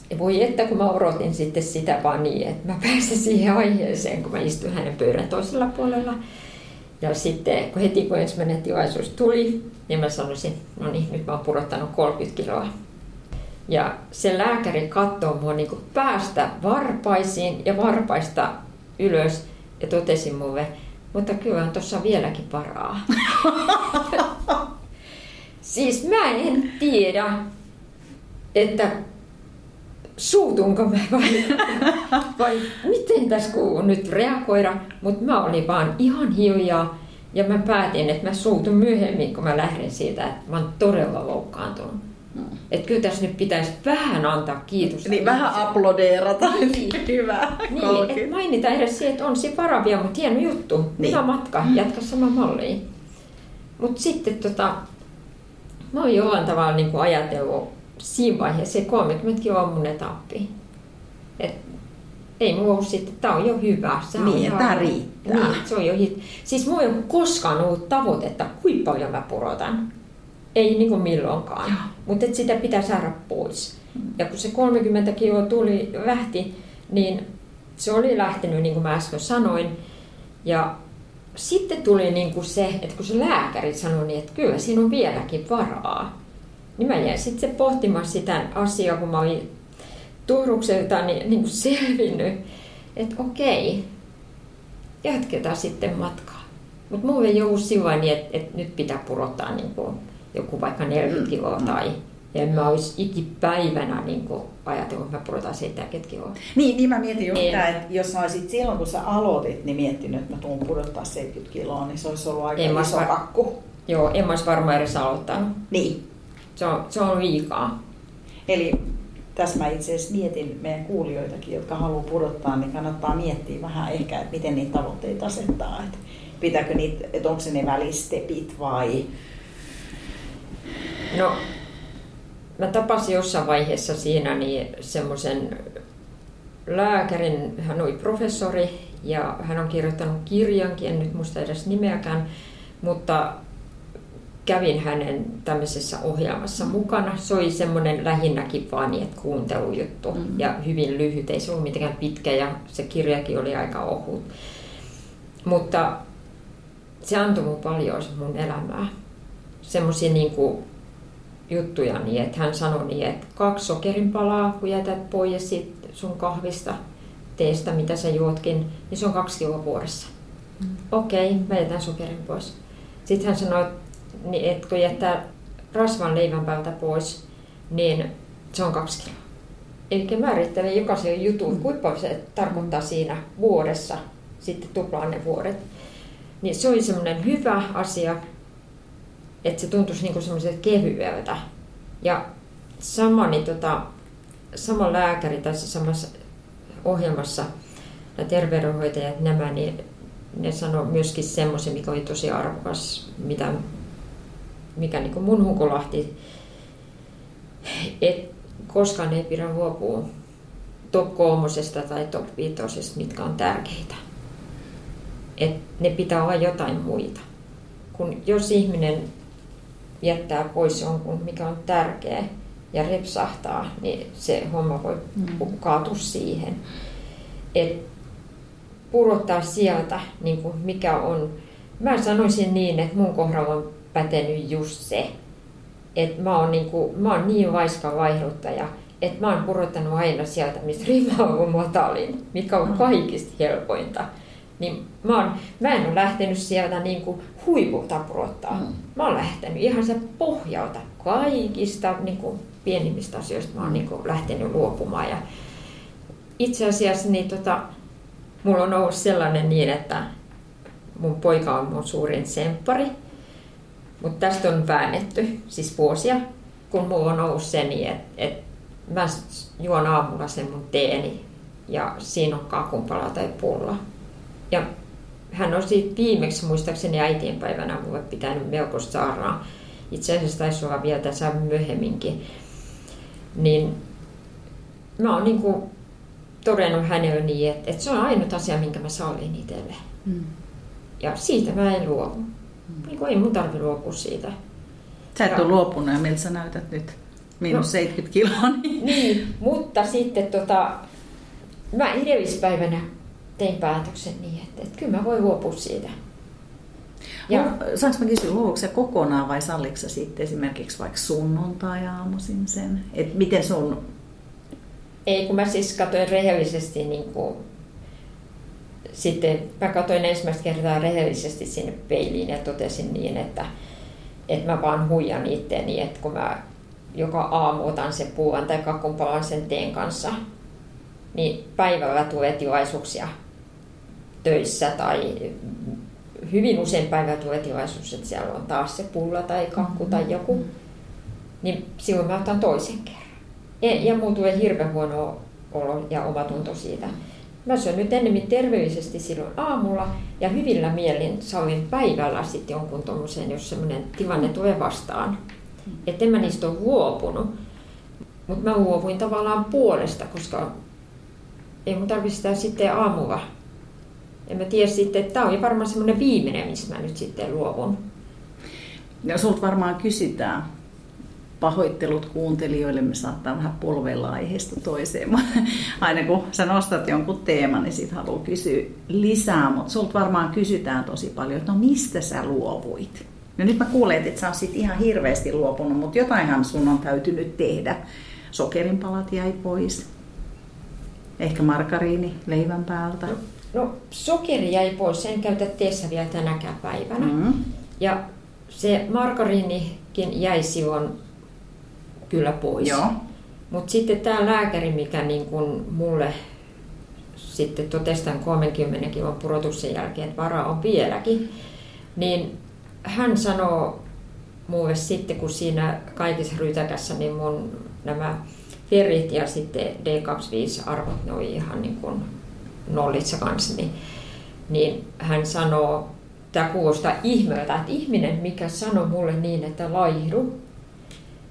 [SPEAKER 2] Ja voi että kun mä odotin sitten sitä vaan niin, että mä pääsin siihen aiheeseen, kun mä istuin hänen pöydän toisella puolella. Ja sitten kun heti kun ensimmäinen tilaisuus tuli, niin mä sanoisin, no niin, nyt mä oon pudottanut 30 kiloa. Ja se lääkäri katsoo mua niin päästä varpaisiin ja varpaista ylös ja totesi mulle, mutta kyllä on tuossa vieläkin varaa. siis mä en tiedä, että suutunko mä vai, vai miten tässä kuuluu nyt reagoida, mutta mä olin vaan ihan hiljaa ja mä päätin, että mä suutun myöhemmin, kun mä lähden siitä, että mä oon todella loukkaantunut. Mm. Että kyllä tässä nyt pitäisi vähän antaa kiitosta.
[SPEAKER 1] Niin vähän aplodeerata. Niin. Hyvä.
[SPEAKER 2] Niin, että mainita edes se, että on se paravia, mutta hieno juttu. Niin. Hyvä matka, mm. jatka sama malliin. Mutta sitten tota, mä oon jollain tavalla niin kuin ajatellut siinä vaiheessa, se 30 kiloa on mun etappi. Et ei mulla ollut sitten, tää on jo hyvä.
[SPEAKER 1] Se niin, on tää riittää.
[SPEAKER 2] Niin, se on jo hit. Siis mulla ei ole koskaan ollut tavoitetta, kuinka paljon mä purotan. Ei niin kuin milloinkaan. Mutta sitä pitää saada pois. Mm. Ja kun se 30 kiloa tuli, lähti, niin se oli lähtenyt, niin kuin mä äsken sanoin. Ja sitten tuli niin kuin se, että kun se lääkäri sanoi, niin että kyllä siinä on vieläkin varaa. Niin mä jäin sitten pohtimaan sitä asiaa, kun mä olin Turukselta niin, niin kuin selvinnyt, että okei, jatketaan sitten matkaa. Mutta mulla ei ollut silloin niin, että, että nyt pitää purottaa niin kuin joku vaikka 40 mm. kiloa mm. Tai en mä olisi ikipäivänä niin ajatellut, että mä purotan 70 kiloa.
[SPEAKER 1] Niin, niin mä mietin just tämä, että jos sä olisit silloin, kun sä aloitit, niin miettinyt, että mä tuun pudottaa 70 kiloa, niin se olisi ollut aika en iso var... kakku.
[SPEAKER 2] Joo, en mä olisi varmaan edes aloittanut.
[SPEAKER 1] Niin.
[SPEAKER 2] Se on, se on liikaa.
[SPEAKER 1] Eli tässä mä itse asiassa mietin meidän kuulijoitakin, jotka haluaa pudottaa, niin kannattaa miettiä vähän ehkä, että miten niitä tavoitteita asettaa. Että pitääkö niitä, että onko se ne välistepit vai...
[SPEAKER 2] No, mä tapasin jossain vaiheessa siinä niin semmoisen lääkärin, hän oli professori ja hän on kirjoittanut kirjankin, en nyt muista edes nimeäkään, mutta kävin hänen tämmöisessä ohjelmassa mukana. Se oli semmoinen lähinnäkin vaan niin, että kuuntelujuttu mm-hmm. ja hyvin lyhyt, ei se ollut mitenkään pitkä ja se kirjakin oli aika ohut. Mutta se antoi mun paljon mun elämää. Semmoisia niin juttuja, niin että hän sanoi niin, että kaksi sokerin palaa, kun jätät pois sit sun kahvista, teestä, mitä sä juotkin, niin se on kaksi kiloa vuodessa. Mm. Okei, okay, mä jätän sokerin pois. Sitten hän sanoi, että niin et kun jättää rasvan leivän päältä pois, niin se on kaksi kiloa. Eli määrittelee jokaisen jutun, mm. kuinka se tarkoittaa siinä vuodessa, sitten tuplaan ne vuodet. Niin se oli semmoinen hyvä asia, että se tuntuisi niinku semmoiselta kevyeltä. Ja sama, niin tota, sama lääkäri tässä samassa ohjelmassa, nämä terveydenhoitajat, nämä, niin ne sanoi myöskin semmoisen, mikä oli tosi arvokas, mitä mikä niin mun hunkolahti, että koskaan ei pidä luopua top kolmosesta tai top viitosesta, mitkä on tärkeitä. Et ne pitää olla jotain muita. Kun jos ihminen jättää pois jonkun, mikä on tärkeä, ja repsahtaa, niin se homma voi mm. kaatua siihen. Et purottaa sieltä, niin kuin mikä on. Mä sanoisin niin, että mun kohdalla on pätenyt just se, että mä oon, niinku, mä oon niin vaiska vaihduttaja, että mä oon purottanut aina sieltä, missä rima on matalin, mikä on kaikista helpointa. Niin mä, oon, mä en ole lähtenyt sieltä niinku huipulta purottaa. Mm. Mä oon lähtenyt ihan se pohjalta kaikista niinku pienimmistä asioista. Mä oon niinku lähtenyt luopumaan. Ja itse asiassa niin tota, mulla on ollut sellainen niin, että mun poika on mun suurin semppari. Mutta tästä on väännetty, siis vuosia, kun mulla on ollut se niin, että et mä juon aamulla sen mun teeni ja siinä on kakunpala tai pulla. Ja hän on siitä viimeksi muistaakseni äitienpäivänä mulle pitänyt melkoista saaraa. Itse asiassa taisi olla vielä tässä myöhemminkin. Niin mä oon niin kuin todennut hänelle niin, että, että se on ainut asia, minkä mä sallin itselle. Mm. Ja siitä mä en luovu. Mm. Niin kuin ei mun tarvi luopua siitä.
[SPEAKER 1] Sä et ole luopunut ja miltä sä näytät nyt? Miinus no, 70 kiloa.
[SPEAKER 2] Niin. niin, mutta sitten tota, mä edellispäivänä tein päätöksen niin, että, että kyllä mä voin luopua siitä.
[SPEAKER 1] Ja, Saanko mä kysyä, luovuuko se kokonaan vai salliko sä sitten esimerkiksi vaikka sunnuntai-aamuisin sen? Et miten sun...
[SPEAKER 2] Ei, kun mä siis katsoin rehellisesti niin kuin, sitten mä katsoin ensimmäistä kertaa rehellisesti sinne peiliin ja totesin niin, että, että mä vaan huijan itteeni, että kun mä joka aamu otan sen puuan tai kakkunpalan sen teen kanssa, niin päivällä tulee tilaisuuksia töissä tai hyvin usein päivällä tulee tilaisuus, että siellä on taas se pulla tai kakku tai joku, niin silloin mä otan toisen kerran. Ja, ja mulla tulee hirveän huono olo ja omatunto siitä. Mä syön nyt ennemmin terveellisesti silloin aamulla ja hyvillä mielin sallin päivällä sitten jonkun tuommoisen, jos semmoinen tilanne tulee vastaan. Että en mä niistä ole luopunut. Mutta mä luovuin tavallaan puolesta, koska ei mun tarvitse sitä sitten aamulla. En mä tiedä sitten, että tämä oli varmaan semmoinen viimeinen, mistä mä nyt sitten luovun.
[SPEAKER 1] Ja sulta varmaan kysytään pahoittelut kuuntelijoille, me saattaa vähän polvella aiheesta toiseen. Aina kun sä nostat jonkun teeman, niin sit haluaa kysyä lisää, mutta sulta varmaan kysytään tosi paljon, että no mistä sä luovuit? No nyt mä kuulen, että sä oot ihan hirveästi luopunut, mutta jotainhan sun on täytynyt tehdä. Sokerinpalat jäi pois. Ehkä markariini leivän päältä. No,
[SPEAKER 2] no sokeri jäi pois, sen käytä teessä vielä tänäkään päivänä. Mm. Ja se markariinikin jäi silloin kyllä pois. Mutta sitten tämä lääkäri, mikä niin kun mulle sitten totesi tämän 30 kilon pudotuksen jälkeen, että varaa on vieläkin, niin hän sanoo mulle sitten, kun siinä kaikissa rytäkässä, niin mun nämä ferrit ja sitten D25-arvot, ne oli ihan niin kuin nollissa kanssa, niin, niin hän sanoo, tämä kuulostaa ihmeeltä, että ihminen, mikä sanoi mulle niin, että laihdu,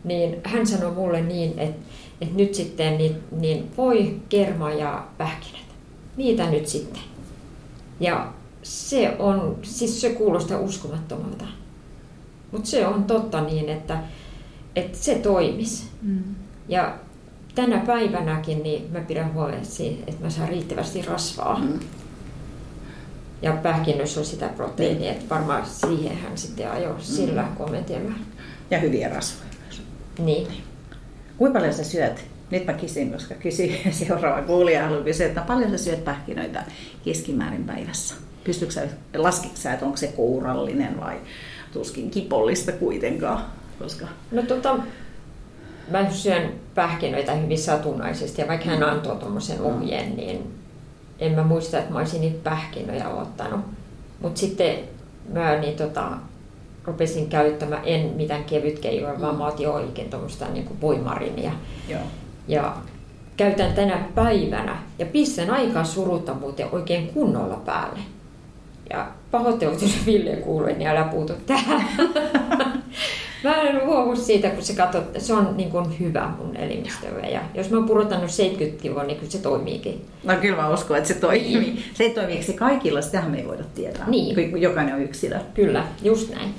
[SPEAKER 2] niin hän sanoi mulle niin, että, että nyt sitten niin, niin voi kerma ja pähkinät, niitä nyt sitten. Ja se on, siis se kuulostaa uskomattomalta. Mutta se on totta niin, että, että se toimisi. Mm. Ja tänä päivänäkin niin mä pidän huolen siitä, että mä saan riittävästi rasvaa. Mm. Ja pähkinöissä on sitä proteiinia, että varmaan siihen hän sitten ajoi mm. sillä kommentilla.
[SPEAKER 1] Ja hyviä rasvoja myös.
[SPEAKER 2] Niin.
[SPEAKER 1] Kuinka paljon sä syöt? Nyt mä kysyn, koska kysyn seuraava kuulija haluaa kysyä, että paljon sä syöt pähkinöitä keskimäärin päivässä? Pystytkö sä, laskitko sä, että onko se kourallinen vai tuskin kipollista kuitenkaan? Koska...
[SPEAKER 2] No tota, mä syön pähkinöitä hyvin satunnaisesti ja vaikka hän mm. antoi tuommoisen ohjeen, niin en mä muista, että mä olisin niitä pähkinöjä ottanut. Mutta sitten mä niin tota, rupesin käyttämään, en mitään kevytkeijoa, mm. vaan mä otin oikein tuommoista niin voimarinia. Joo. Ja käytän tänä päivänä ja pistän aikaa surutta muuten oikein kunnolla päälle. Ja pahoittelut, jos Ville kuuluu, niin älä puutu tähän. mä en luovu siitä, kun se katsot, se on niin kuin hyvä mun elimistölle. Ja jos mä oon purottanut 70 kiloa, niin kyllä se toimiikin.
[SPEAKER 1] No kyllä mä uskon, että se toimii. Niin. Se ei toimii se kaikilla, sitähän me ei voida tietää.
[SPEAKER 2] Niin.
[SPEAKER 1] Jokainen on yksilö.
[SPEAKER 2] Kyllä, just näin.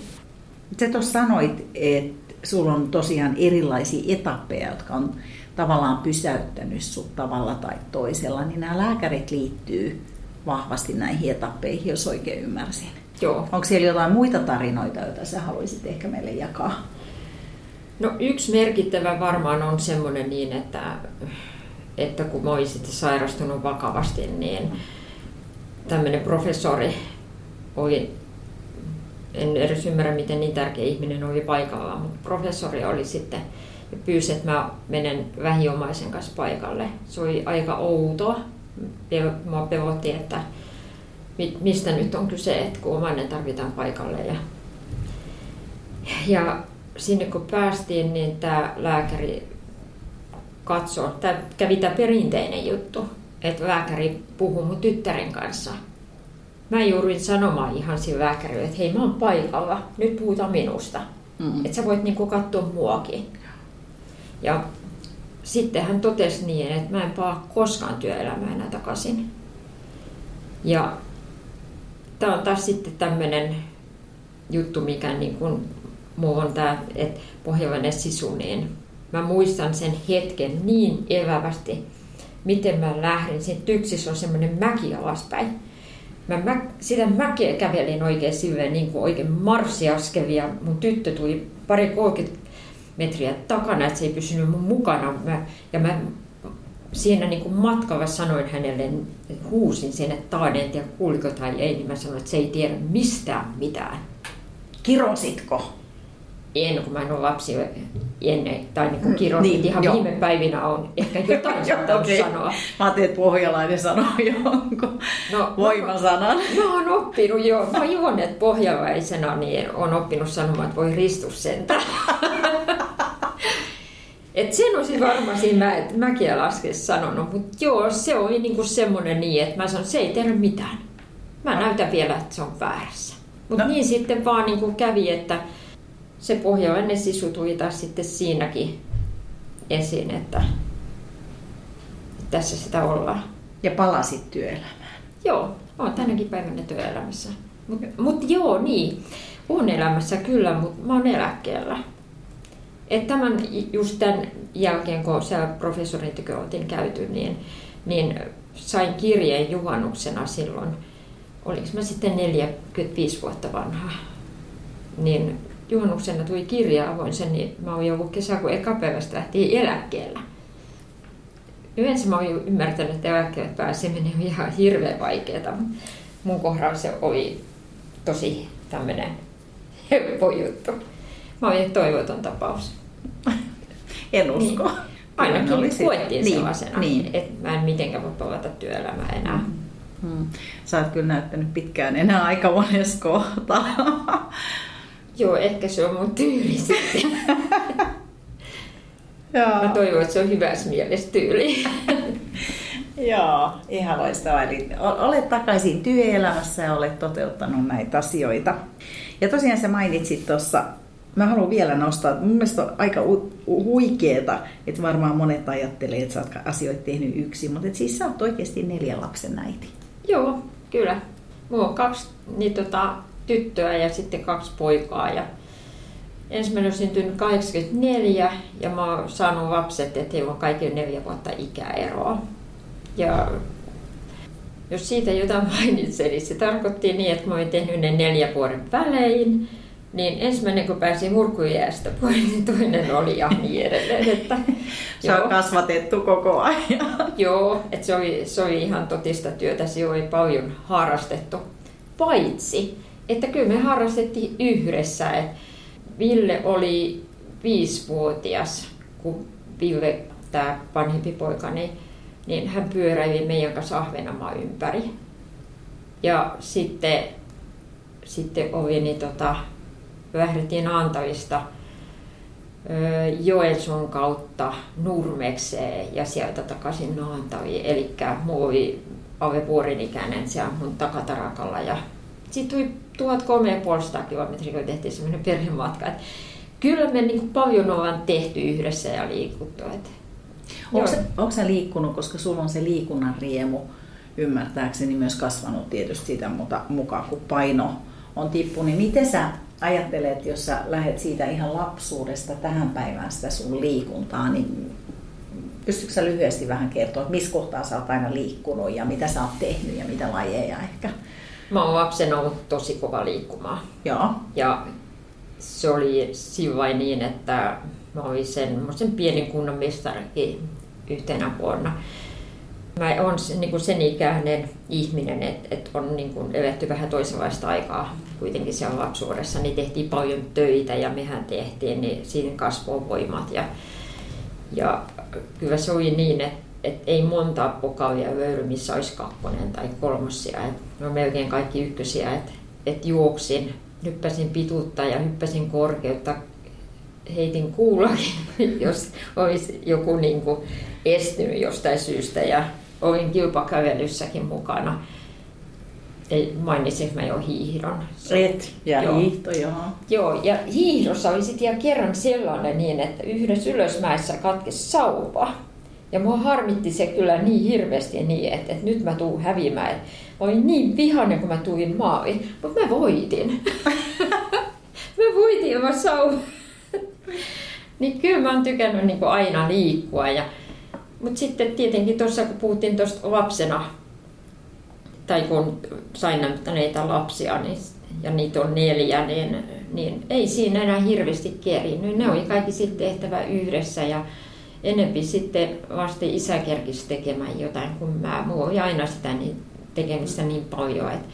[SPEAKER 1] Sä tuossa sanoit, että sulla on tosiaan erilaisia etappeja, jotka on tavallaan pysäyttänyt sut tavalla tai toisella, niin nämä lääkärit liittyy vahvasti näihin etappeihin, jos oikein ymmärsin.
[SPEAKER 2] Joo.
[SPEAKER 1] Onko siellä jotain muita tarinoita, joita sä haluaisit ehkä meille jakaa?
[SPEAKER 2] No yksi merkittävä varmaan on semmoinen niin, että, että kun mä olisin sairastunut vakavasti, niin tämmöinen professori oli, en edes ymmärrä miten niin tärkeä ihminen oli paikalla, mutta professori oli sitten ja pyysi, että mä menen vähiomaisen kanssa paikalle. Se oli aika outoa. Mua pelotti, että mistä nyt on kyse, että kun omainen tarvitaan paikalle. Ja, ja sinne kun päästiin, niin tämä lääkäri katsoo, tämä kävi tämä perinteinen juttu, että lääkäri puhuu mun tyttären kanssa. Mä jouduin sanomaan ihan sille lääkärille, että hei mä oon paikalla, nyt puhutaan minusta. Mm-hmm. Että sä voit niinku katsoa muakin. Ja sitten hän totesi niin, että mä en palaa koskaan työelämään enää takaisin. Ja tämä on taas sitten tämmöinen juttu, mikä niin kuin muu on tämä, että pohjalainen sisu, niin mä muistan sen hetken niin elävästi, miten mä lähdin. Siinä tyksis on semmoinen mäki alaspäin. Mä, mä sitä mäkeä kävelin oikein silleen niin kuin oikein marssiaskelia. Mun tyttö tuli pari 30 metriä takana, että se ei pysynyt mun mukana. Mä, ja mä siinä niin kuin matkalla sanoin hänelle, huusin sinne taaneen, ja kuuliko tai ei, niin mä sanoin, että se ei tiedä mistään mitään.
[SPEAKER 1] Kirositko?
[SPEAKER 2] En, kun mä en ole lapsi ennen, tai niin kuin kirosit niin, ihan jo. viime päivinä on ehkä jotain saattanut okay. sanoa.
[SPEAKER 1] Mä ajattelin, että pohjalainen sanoo jonkun no, voimasanan.
[SPEAKER 2] Mä, mä oon oppinut jo, mä juon, että pohjalaisena niin on oppinut sanomaan, että voi ristus sentään. Et sen olisin varmaan siinä mä, että mäkiä laskessa sanonut, mutta joo, se oli niinku semmoinen niin, että mä sanon, se ei tiedä mitään. Mä näytän vielä, että se on väärässä. Mutta no. niin sitten vaan niinku kävi, että se pohjoinen sisu tuli taas sitten siinäkin esiin, että tässä sitä ollaan.
[SPEAKER 1] Ja palasit työelämään.
[SPEAKER 2] Joo, olen tänäkin päivänä työelämässä. Mutta mut joo, niin. Olen elämässä kyllä, mutta mä oon eläkkeellä. Et tämän, just tämän jälkeen, kun siellä professorin tykö oltiin käyty, niin, niin sain kirjeen juhannuksena silloin, oliko mä sitten 45 vuotta vanha, niin juhannuksena tuli kirja, avoin sen, niin mä oon ollut kesäkuun ekapäivästä lähtien eläkkeellä. Yleensä mä oon ymmärtänyt, että eläkkeelle pääseminen on ihan hirveän vaikeaa. Mun kohdalla se oli tosi tämmöinen helppo juttu. Mä olin toivoton tapaus.
[SPEAKER 1] en usko. Niin.
[SPEAKER 2] Ainakin oli koettiin niin, sellaisena, niin. että mä en mitenkään voi palata työelämään enää. Mm.
[SPEAKER 1] Hmm. Sä oot kyllä näyttänyt pitkään enää aika monessa kohtaa.
[SPEAKER 2] Joo, ehkä se on mun tyyli sitten. Mä toivon, että se on hyvässä mielessä tyyli.
[SPEAKER 1] Joo, ihan loistavaa. Eli olet takaisin työelämässä ja olet toteuttanut näitä asioita. Ja tosiaan sä mainitsit tuossa, mä haluan vielä nostaa, mun mielestä on aika huikeeta, että varmaan monet ajattelee, että sä oot asioita tehnyt yksin, mutta et siis sä oot oikeasti neljän lapsen äiti.
[SPEAKER 2] Joo, kyllä. Mulla on kaksi niin tota, tyttöä ja sitten kaksi poikaa. Ja ensimmäinen on syntynyt 84 ja mä oon saanut lapset, että heillä on kaikki neljä vuotta ikäeroa. Ja jos siitä jotain mainitsen, niin se tarkoitti niin, että mä olin tehnyt ne neljä vuoden välein. Niin ensimmäinen, kun pääsin hurkujäästä pois, niin toinen oli ja niin edelleen. Että,
[SPEAKER 1] se on kasvatettu koko ajan.
[SPEAKER 2] Joo, että se oli, se oli ihan totista työtä, se oli paljon harrastettu. Paitsi, että kyllä me harrastettiin yhdessä. Et Ville oli viisivuotias, kun Ville, tämä vanhempi poika, niin, niin hän pyöräili meidän kanssa Ahvenanmaan ympäri. Ja sitten, sitten oli, niin tota, lähdettiin Antavista Joensuun kautta Nurmekseen ja sieltä takaisin Naantaviin. Eli mulla oli Ave vuorin ikäinen siellä mun takatarakalla ja sitten tuli 1300 kilometriä, kun tehtiin semmoinen perhematka. Et kyllä me niin paljon ollaan tehty yhdessä ja liikuttu. Et,
[SPEAKER 1] onko, se, onko sä liikkunut, koska sulla on se liikunnan riemu, ymmärtääkseni myös kasvanut tietysti siitä mukaan, kun paino on tippu, niin miten sä ajattelet, jos sä lähdet siitä ihan lapsuudesta tähän päivään sitä sun liikuntaa, niin pystytkö sä lyhyesti vähän kertoa, että missä kohtaa sä oot aina liikkunut ja mitä sä oot tehnyt ja mitä lajeja ehkä?
[SPEAKER 2] Mä oon lapsena ollut tosi kova liikkumaan.
[SPEAKER 1] Joo.
[SPEAKER 2] Ja se oli silloin niin, että mä olin sen, sen pienen kunnan mestarikin yhtenä vuonna. Mä oon niin sen ikäinen ihminen, että et on niin kuin eletty vähän toisenlaista aikaa kuitenkin siellä lapsuudessa, niin tehtiin paljon töitä ja mehän tehtiin, niin siinä kasvoi voimat. Ja, ja kyllä se oli niin, että et ei monta pokalia löydy, missä olisi kakkonen tai kolmosia. Et ne on melkein kaikki ykkösiä. Et, et juoksin, hyppäsin pituutta ja hyppäsin korkeutta, heitin kuulakin, jos olisi joku niin kuin estynyt jostain syystä. Ja olin kilpakävelyssäkin mukana. Ei, mainitsinko mä jo hiihdon?
[SPEAKER 1] Et, ja joo. hiihto, joo.
[SPEAKER 2] Joo, ja hiihdossa oli sitten ihan kerran sellainen niin, että yhdessä ylösmäessä katkesi sauva. Ja mua harmitti se kyllä niin hirveästi niin, että, että nyt mä tuun häviämään. Mä olin niin vihainen, kun mä tuin maaliin, mutta mä voitin. mä voitin ja mä sauva. niin kyllä mä oon tykännyt niin aina liikkua. Ja, mutta sitten tietenkin tuossa, kun puhuttiin tuosta lapsena, tai kun sain näitä lapsia, niin, ja niitä on neljä, niin, niin ei siinä enää hirveästi kerinyt. Ne oli kaikki sitten tehtävä yhdessä ja enempi sitten vasta isä kerkisi tekemään jotain kuin mä. Mulla oli aina sitä niin, tekemistä niin paljon, että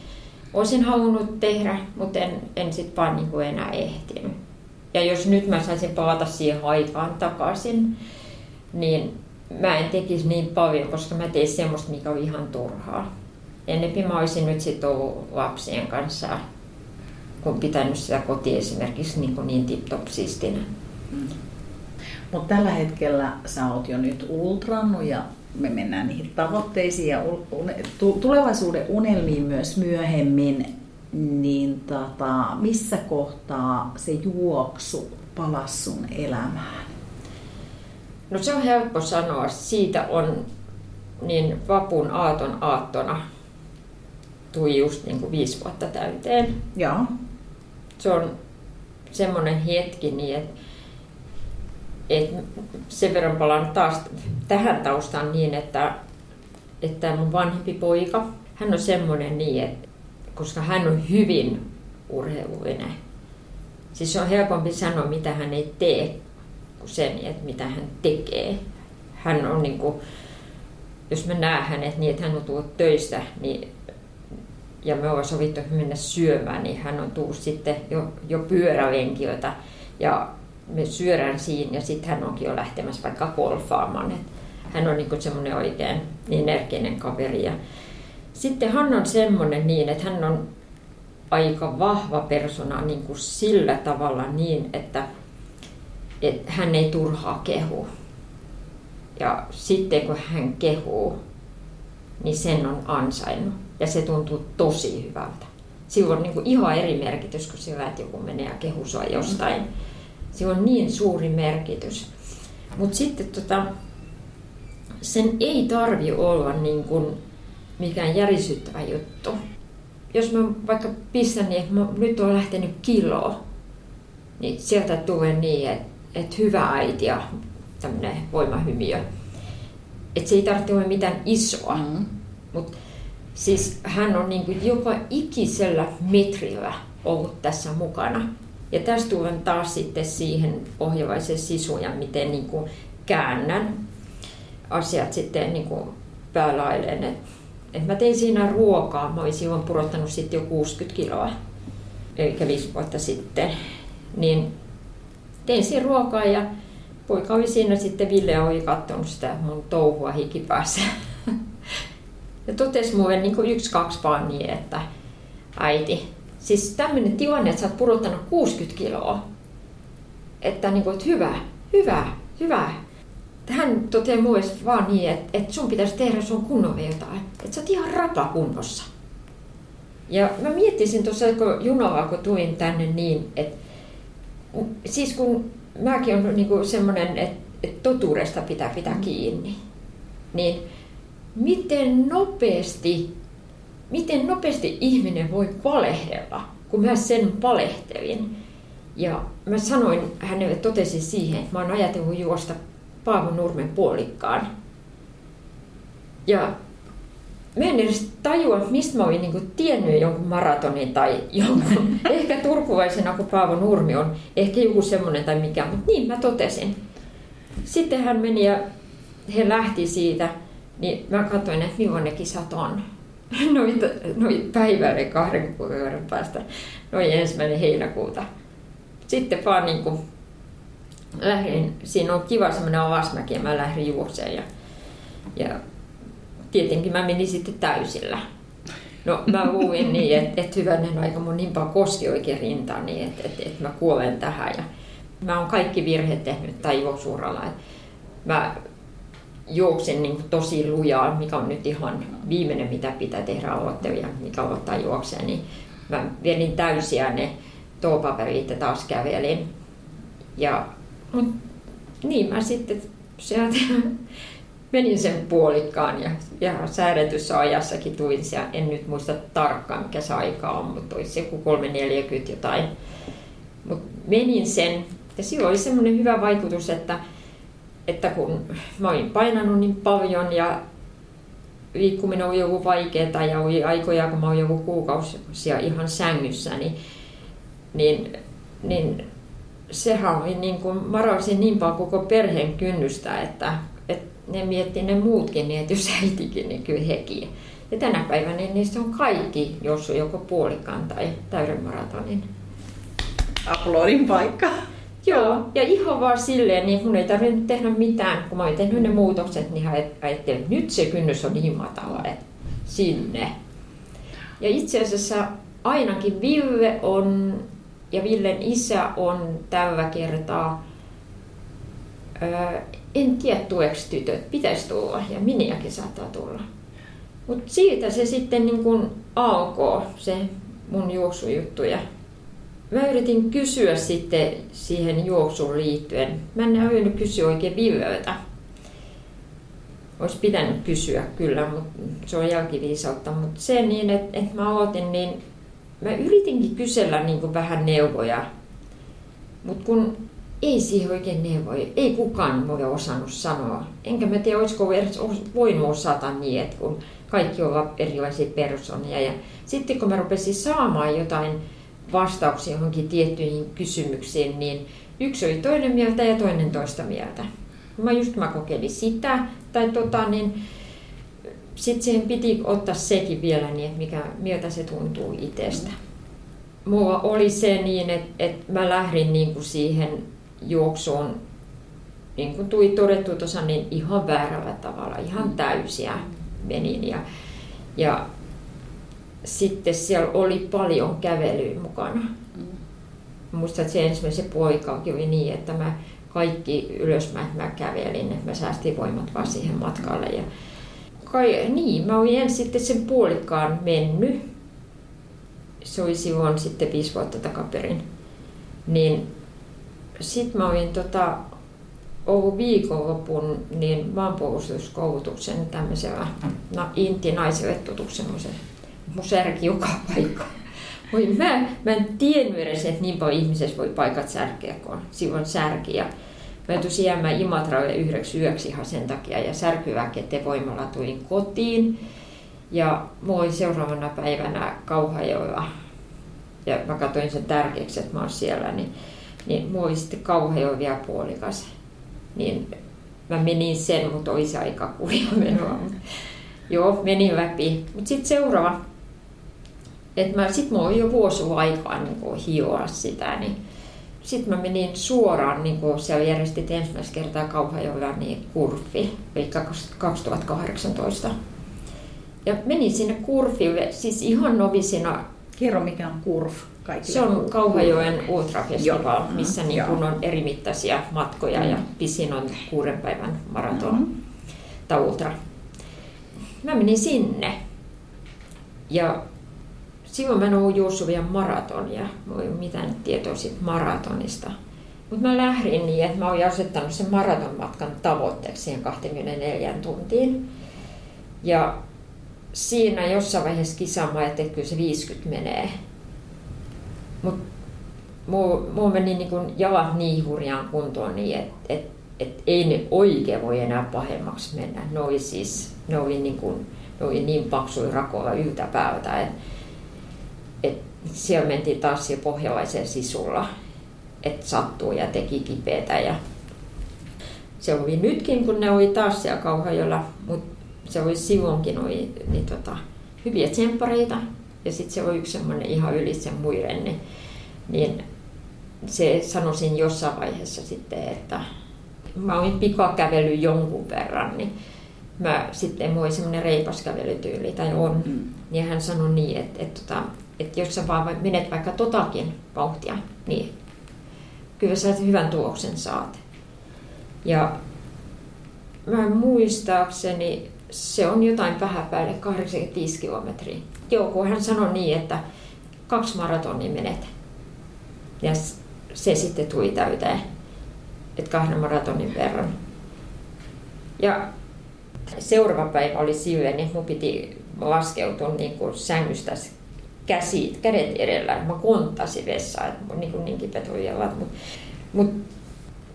[SPEAKER 2] olisin halunnut tehdä, mutta en, en sitten vaan niin kuin enää ehtinyt. Ja jos nyt mä saisin palata siihen aikaan takaisin, niin mä en tekisi niin paljon, koska mä tein semmoista, mikä on ihan turhaa. Enempi mä olisin nyt sitten ollut lapsien kanssa, kun pitänyt sitä kotia esimerkiksi niin, niin tip-top siistinä. Mm.
[SPEAKER 1] Mutta tällä hetkellä sä oot jo nyt ultrannut ja me mennään niihin tavoitteisiin ja tulevaisuuden unelmiin myös myöhemmin, niin tota, missä kohtaa se juoksu palasi sun elämään?
[SPEAKER 2] No se on helppo sanoa. Siitä on niin vapun aaton aattona tuli just niin kuin viisi vuotta täyteen.
[SPEAKER 1] Joo.
[SPEAKER 2] Se on semmoinen hetki, niin että et sen verran palaan taas tähän taustaan niin, että, että mun vanhempi poika, hän on semmoinen niin, että koska hän on hyvin urheilullinen. Siis se on helpompi sanoa, mitä hän ei tee, kuin sen, että mitä hän tekee. Hän on niin kuin, jos mä näen hänet niin, että hän on tullut töistä, niin ja me ollaan sovittu mennä syömään, niin hän on tullut sitten jo, jo pyörälenkiltä ja me syödään siinä ja sitten hän onkin jo lähtemässä vaikka golfaamaan. Et hän on niin semmoinen oikein energinen kaveri. Ja sitten hän on semmoinen niin, että hän on aika vahva persona niin sillä tavalla niin, että, että hän ei turhaa kehu. Ja sitten kun hän kehuu, niin sen on ansainnut. Ja se tuntuu tosi hyvältä. Sillä on niin kuin ihan eri merkitys kuin sillä, että joku menee ja kehuu jostain. Sillä on niin suuri merkitys. Mutta sitten tota, sen ei tarvi olla niin kuin mikään järisyttävä juttu. Jos mä vaikka pistän niin, että mä nyt on lähtenyt kiloa, niin sieltä tulee niin, että, että hyvä äiti ja tämmöinen voimahymiö. Että se ei tarvitse olla mitään isoa, mm. mutta siis hän on niin kuin joka ikisellä metrillä ollut tässä mukana. Ja tästä tulen taas sitten siihen ohjavaisen sisuun ja miten niin kuin käännän asiat sitten niin kuin päälailleen. Et, et mä tein siinä ruokaa. Mä olin silloin purottanut sitten jo 60 kiloa, eli viisi vuotta sitten. Niin tein siinä ruokaa ja poika oli siinä sitten, Ville oli katsonut sitä mun touhua hikipäässä. ja totesi mulle niin kuin yksi, kaksi vaan niin, että äiti, siis tämmöinen tilanne, että sä oot pudottanut 60 kiloa, että, niin kuin, että hyvä, hyvä, hyvä. Hän toteaa mulle vaan niin, että, että sun pitäisi tehdä sun kunnolla jotain, että sä oot ihan rapakunnossa. Ja mä miettisin tuossa, kun junalla kun tuin tänne niin, että siis kun mäkin on niin semmoinen, että, että totuudesta pitää pitää kiinni, niin miten nopeasti miten nopeasti ihminen voi valehdella, kun mä sen valehtelin. Ja mä sanoin hänelle, totesin siihen, että mä oon ajatellut juosta Paavo Nurmen puolikkaan. Ja mä en edes tajua, mistä mä olin niin tiennyt jonkun maratonin tai jonkun. ehkä turkulaisena, kun Paavo Nurmi on. Ehkä joku semmoinen tai mikä, mutta niin mä totesin. Sitten hän meni ja he lähti siitä, niin mä katsoin, että milloin ne kisat on noin, noin päivälle kahden kuukauden päästä, noin ensimmäinen heinäkuuta. Sitten vaan niin kuin lähdin, siinä on kiva semmoinen alasmäki ja mä lähdin juokseen ja ja tietenkin mä menin sitten täysillä. No mä luin niin, että, että hyvänen aika mun niin paljon koski oikein rintaani, että, että, että mä kuolen tähän. Ja mä oon kaikki virheet tehnyt tai juoksuuralla. Mä juoksin niin tosi lujaa, mikä on nyt ihan viimeinen, mitä pitää tehdä aloitteja, mikä aloittaa juokseen. Niin mä vedin täysiä ne toopaperit ja taas kävelin. Ja mut, niin mä sitten sieltä menin sen puolikkaan ja, ja säädetyssä ajassakin tuin siellä. En nyt muista tarkkaan mikä se aika on, mutta olisi joku 340 jotain. Mutta menin sen ja silloin oli semmoinen hyvä vaikutus, että, että kun mä olin painanut niin paljon ja liikkuminen oli joku vaikeaa ja oli aikoja, kun mä olin joku kuukausia ihan sängyssä, niin, niin, niin sehän oli niin kuin, mä niin paljon koko perheen kynnystä, että ne mietti ne muutkin niin, että jos äitikin, niin kyllä hekin. Ja tänä päivänä niin niistä on kaikki, jos on joko puolikkaan tai täyden maratonin.
[SPEAKER 1] Aplodin paikka.
[SPEAKER 2] Joo, ja ihan vaan silleen, niin mun ei tarvinnut tehdä mitään. Kun mä olin tehnyt ne muutokset, niin ajattelin, että nyt se kynnys on niin matala, että sinne. Ja itse asiassa ainakin Ville on, ja Villen isä on tällä kertaa, en tiedä tueksi tytöt, pitäisi tulla, ja miniäkin saattaa tulla. Mutta siitä se sitten niin kun alkoi, se mun juoksujuttu. Ja mä yritin kysyä sitten siihen juoksuun liittyen. Mä en aioinut kysyä oikein Villeltä. Olisi pitänyt kysyä kyllä, mutta se on jälkiviisautta. Mutta se niin, että, että mä aloitin, niin mä yritinkin kysellä niin vähän neuvoja. Mutta kun ei siihen oikein neuvoja, ei kukaan voi osannut sanoa. Enkä mä tiedä, olisiko edes voinut osata niin, että kun kaikki ovat erilaisia persoonia. Ja sitten kun mä rupesin saamaan jotain vastauksia johonkin tiettyihin kysymyksiin, niin yksi oli toinen mieltä ja toinen toista mieltä. Mä just mä kokeilin sitä, tai tota, niin sitten siihen piti ottaa sekin vielä niin, että mikä, miltä se tuntuu itsestä. Mulla oli se niin, että, että mä lähdin niin kuin siihen juoksuun, niin kuin tuli todettu tuossa, niin ihan väärällä tavalla, ihan täysiä menin. Ja, ja sitten siellä oli paljon kävelyä mukana. Mm. Muistan, että se ensimmäisen poikaakin oli niin, että mä kaikki ylös mä, mä kävelin, että mä säästin voimat vaan siihen matkalle. Ja kai, niin, mä olin ensin sitten sen puolikkaan mennyt. Se oli silloin sitten viisi vuotta takaperin. Niin sitten mä olin tota, ollut viikonlopun niin maanpuolustuskoulutuksen tämmöisellä no, inti naisille tutun semmoisen mun särki joka paikka. Voi, mä, mä en tiennyt edes, että niin paljon ihmisessä voi paikat särkeä, kun on silloin särki. Ja mä tusin jäämään Imatralle yhdeksi yöksi ihan sen takia ja särkyväkete voimalla tulin kotiin. Ja mulla oli seuraavana päivänä Kauhajoilla ja mä katsoin sen tärkeäksi, että mä oon siellä, niin, niin mulla oli sitten Kauhajoilla vielä puolikas. Niin mä menin sen, mutta olisi aika kurja menoa. Joo, menin läpi. Mutta sitten seuraava että mä, sit mulla oli jo vuosi aikaa niin hioa sitä, niin sitten mä menin suoraan, niin kuin siellä järjestit ensimmäistä kertaa Kauhajoella niin kurfi, eli 2018. Ja menin sinne kurfille, siis ihan novisina.
[SPEAKER 1] Kerro mikä on kurf.
[SPEAKER 2] Kaikille. Se on Kauhajoen ultrafestival, missä niin kun on eri mittaisia matkoja mm. ja pisin on kuuden päivän maraton mm. tai ultra. Mä menin sinne ja silloin mä en ollut juossut vielä maratonia. Mulla ei ole mitään tietoa siitä maratonista. Mutta mä lähdin niin, että mä olin asettanut sen maratonmatkan tavoitteeksi siihen 24 tuntiin. Ja siinä jossain vaiheessa kisaamaan, että kyllä se 50 menee. Mutta mulla meni niin jalat niin hurjaan kuntoon niin, että et, et ei ne oikein voi enää pahemmaksi mennä. Ne oli siis, ne oli niin, kun, ne oli niin paksui rakoilla yltäpäältä, että et siellä mentiin taas jo pohjalaisen sisulla, että sattuu ja teki kipeätä. Ja se oli nytkin, kun ne oli taas siellä Kauhajolla, mutta se oli silloinkin oli, niin tota, hyviä tsemppareita. Ja sitten se oli yksi semmoinen ihan yli sen muiden, niin, niin se sanoisin jossain vaiheessa sitten, että mä olin pikakävely jonkun verran, niin mä sitten mulla oli semmoinen reipas kävelytyyli, tai on, mm. niin hän sanoi niin, että, että, että, että jos sä vaan menet vaikka totakin vauhtia, niin kyllä sä hyvän tuloksen saat. Ja mä muistaakseni se on jotain vähän päälle 85 kilometriä. Joo, kun hän sanoi niin, että kaksi maratonia menet. Ja se sitten tuli täyteen, että kahden maratonin verran. Ja seuraava päivä oli silleen, että mun piti laskeutua niin kuin sängystä käsit, kädet edellä. Mä konttasin vessaan, että niin, niin jalat. Mutta mut,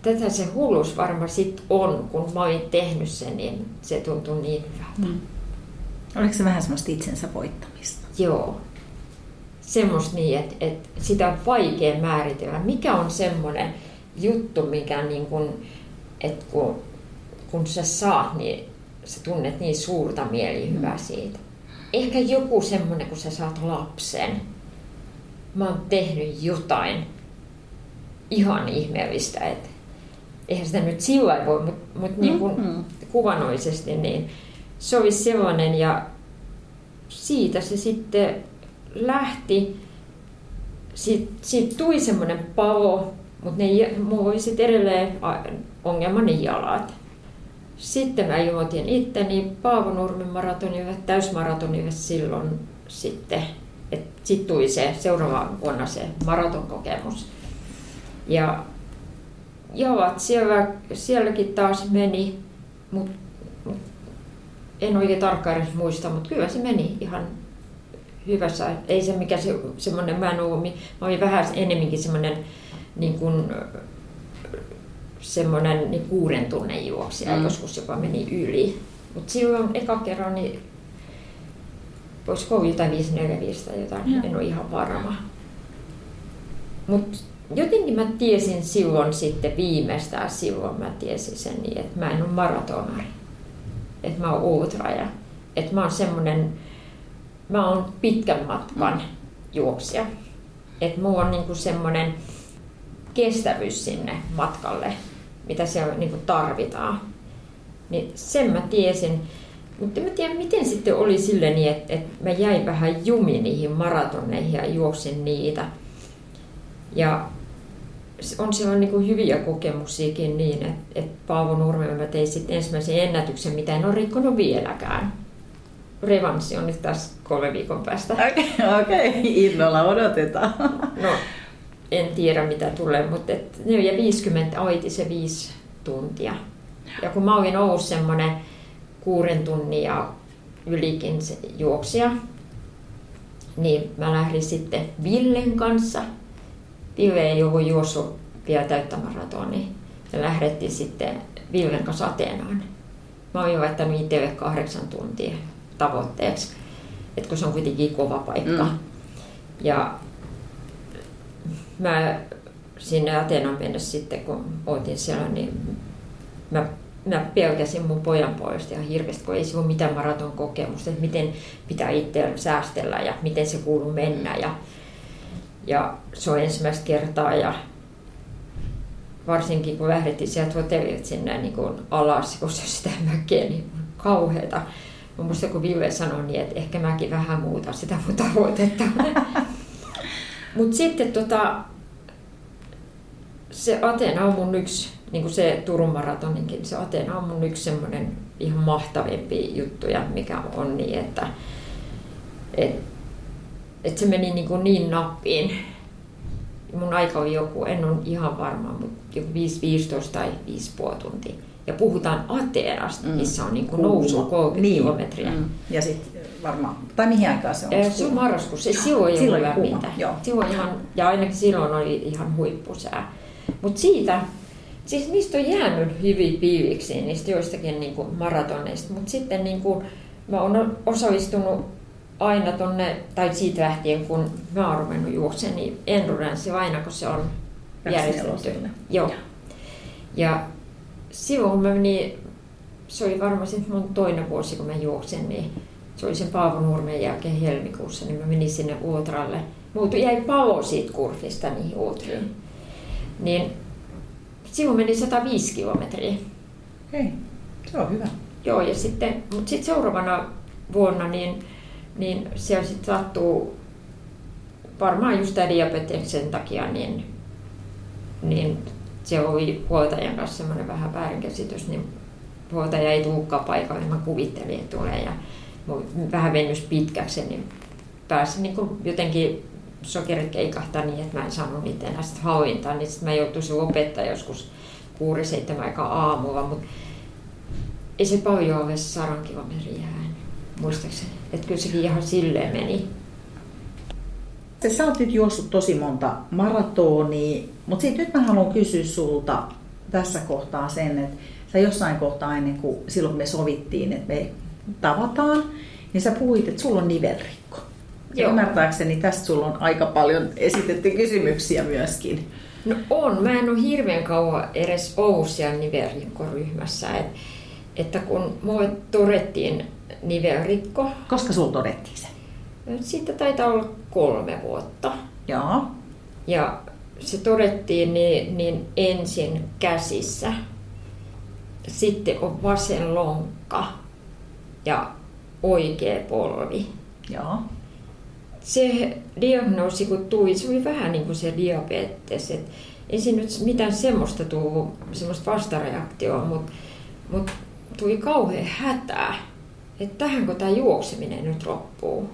[SPEAKER 2] tätä se hullus varmaan sit on, kun mä olin tehnyt sen, niin se tuntui niin hyvältä. Mm.
[SPEAKER 1] Oliko se vähän semmoista itsensä voittamista?
[SPEAKER 2] Joo. Semmoista niin, että, että sitä on vaikea määritellä. Mikä on semmoinen juttu, mikä niin kun, että kun, kun sä saat, niin sä tunnet niin suurta mielihyvää mm. siitä. Ehkä joku semmoinen, kun sä saat lapsen. Mä oon tehnyt jotain ihan ihmeellistä, että eihän sitä nyt sillä voi, mutta mut niin kuin mm-hmm. kuvanoisesti, niin se olisi sellainen ja siitä se sitten lähti. Siitä, siitä tuli semmoinen palo, mutta ne, mulla oli sitten edelleen ongelmani jalat. Sitten mä juotin itteni Paavonurmen maratonille, täysmaratonille silloin sitten. Sitten tuli se seuraava vuonna se maratonkokemus. Ja jalat siellä, sielläkin taas meni, mutta mut, en oikein tarkkaan edes muista, mutta kyllä se meni ihan hyvässä. Ei se mikä se, semmoinen, mä en ollut, mä olin vähän enemminkin semmoinen niin kuin, semmoinen niin kuuden tunnin juoksija, mm. joskus jopa meni yli. Mutta silloin eka kerran, niin voisiko olla jotain 545 tai jotain, mm. en ole ihan varma. Mutta jotenkin mä tiesin silloin sitten viimeistään silloin mä tiesin sen niin, että mä en ole maratonari. Että mä oon ultraja. Että mä oon semmonen, mä oon pitkän matkan mm. juoksija. Että mulla on niinku semmonen kestävyys sinne matkalle, mitä siellä niinku tarvitaan. Niin sen mä tiesin. Mutta mä tiedä, miten sitten oli sille niin, että, että mä jäin vähän jumi niihin maratoneihin ja juoksin niitä. Ja on siellä niin hyviä kokemuksiakin niin, että, että Paavo Nurmella mä tein sitten ensimmäisen ennätyksen, mitä en ole rikkonut vieläkään. Revanssi on nyt tässä kolme viikon päästä.
[SPEAKER 1] Okei, okay, okay. innolla odotetaan.
[SPEAKER 2] No, en tiedä mitä tulee, mutta 4.50 oiti se viisi tuntia. Ja kun mä olin ollut semmoinen kuuden tunnin ja ylikin juoksija, niin mä lähdin sitten Villen kanssa – Ville ei ollut juossut vielä täyttä maratonia. Ja lähdettiin sitten Villen kanssa Ateenaan. Mä olin laittanut itselle kahdeksan tuntia tavoitteeksi, että kun se on kuitenkin kova paikka. Mm. Ja mä sinne Ateenaan mennessä sitten, kun oltiin siellä, niin mä, mä pelkäsin mun pojan puolesta ihan hirveästi, kun ei se ole mitään maraton kokemusta, että miten pitää itse säästellä ja miten se kuuluu mennä. Ja, ja se on ensimmäistä kertaa ja varsinkin kun lähdettiin sieltä hotellilta sinne niin kuin alas, kun se sitä mäkeä, niin kauheata. Mä muistan, kun Ville sanoi niin, että ehkä mäkin vähän muuta sitä mun tavoitetta. Mutta sitten tota, se Atena on mun yksi, niin kuin se Turun maratoninkin, se Atena on mun yksi semmoinen ihan mahtavimpi juttuja, mikä on niin, että et, että se meni niin, kuin niin nappiin. Mun aika oli joku, en ole ihan varma, mutta joku 5-15 tai 5,5 tuntia. Ja puhutaan Ateenasta, mm. missä on niin kuin nousu 30 niin. kilometriä. Mm.
[SPEAKER 1] Ja sitten varmaan, tai mihin aikaan se on?
[SPEAKER 2] Se on marraskuussa, silloin ei silloin ollut lämmintä. Silloin ihan, ja ainakin silloin oli ihan huippusää. Mutta siitä, siis niistä on jäänyt hyviä piiviksi, niistä joistakin niin kuin maratoneista, mutta sitten niin kuin, mä oon osallistunut aina tonne, tai siitä lähtien kun mä oon ruvennut juoksemaan, niin endurance aina kun se on järjestetty. Joo. Ja silloin mä menin, se oli varmasti mun toinen vuosi kun mä juoksen, niin se oli sen Paavo Nurmen jälkeen helmikuussa, niin mä menin sinne ultralle. Mulla jäi palo siitä kurvista niihin ultriin. Niin silloin meni 105 kilometriä.
[SPEAKER 1] Okei, se on hyvä.
[SPEAKER 2] Joo, ja sitten, mutta sitten seuraavana vuonna niin, niin se sitten sattuu varmaan just tämä diabeteksen takia, niin, niin se oli huoltajan kanssa semmoinen vähän väärinkäsitys, niin huoltaja ei tulekaan paikalle, niin mä kuvittelin, että tulee ja vähän vennys pitkäksi, niin pääsin niin kuin jotenkin sokerit keikahtaa niin, että mä en saanut niitä enää sitä hallintaa, niin sitten mä joutuisin lopettaa joskus 6-7 aikaa aamulla, mutta ei se paljon ole sadan kilometriä muistaakseni. Että kyllä sekin ihan silleen meni.
[SPEAKER 1] Sä oot nyt juossut tosi monta maratonia, mutta sitten nyt mä haluan kysyä sulta tässä kohtaa sen, että sä jossain kohtaa ennen kuin silloin kun me sovittiin, että me tavataan, niin sä puhuit, että sulla on nivelrikko. Ja ymmärtääkseni tästä sulla on aika paljon esitetty kysymyksiä myöskin.
[SPEAKER 2] No on. Mä en ole hirveän kauan edes ollut siellä nivelrikkoryhmässä. Et, että kun mulle todettiin nivelrikko.
[SPEAKER 1] Koska sulla todettiin se?
[SPEAKER 2] Siitä taitaa olla kolme vuotta.
[SPEAKER 1] Joo.
[SPEAKER 2] Ja se todettiin niin, niin ensin käsissä. Sitten on vasen lonkka ja oikea polvi.
[SPEAKER 1] Joo.
[SPEAKER 2] Se diagnoosi kun tuli, se oli vähän niin kuin se diabetes. Et ei siinä nyt mitään semmoista tullut, semmoista vastareaktioa, mutta mut tuli kauhean hätää, että tähänkö tämä juokseminen nyt loppuu.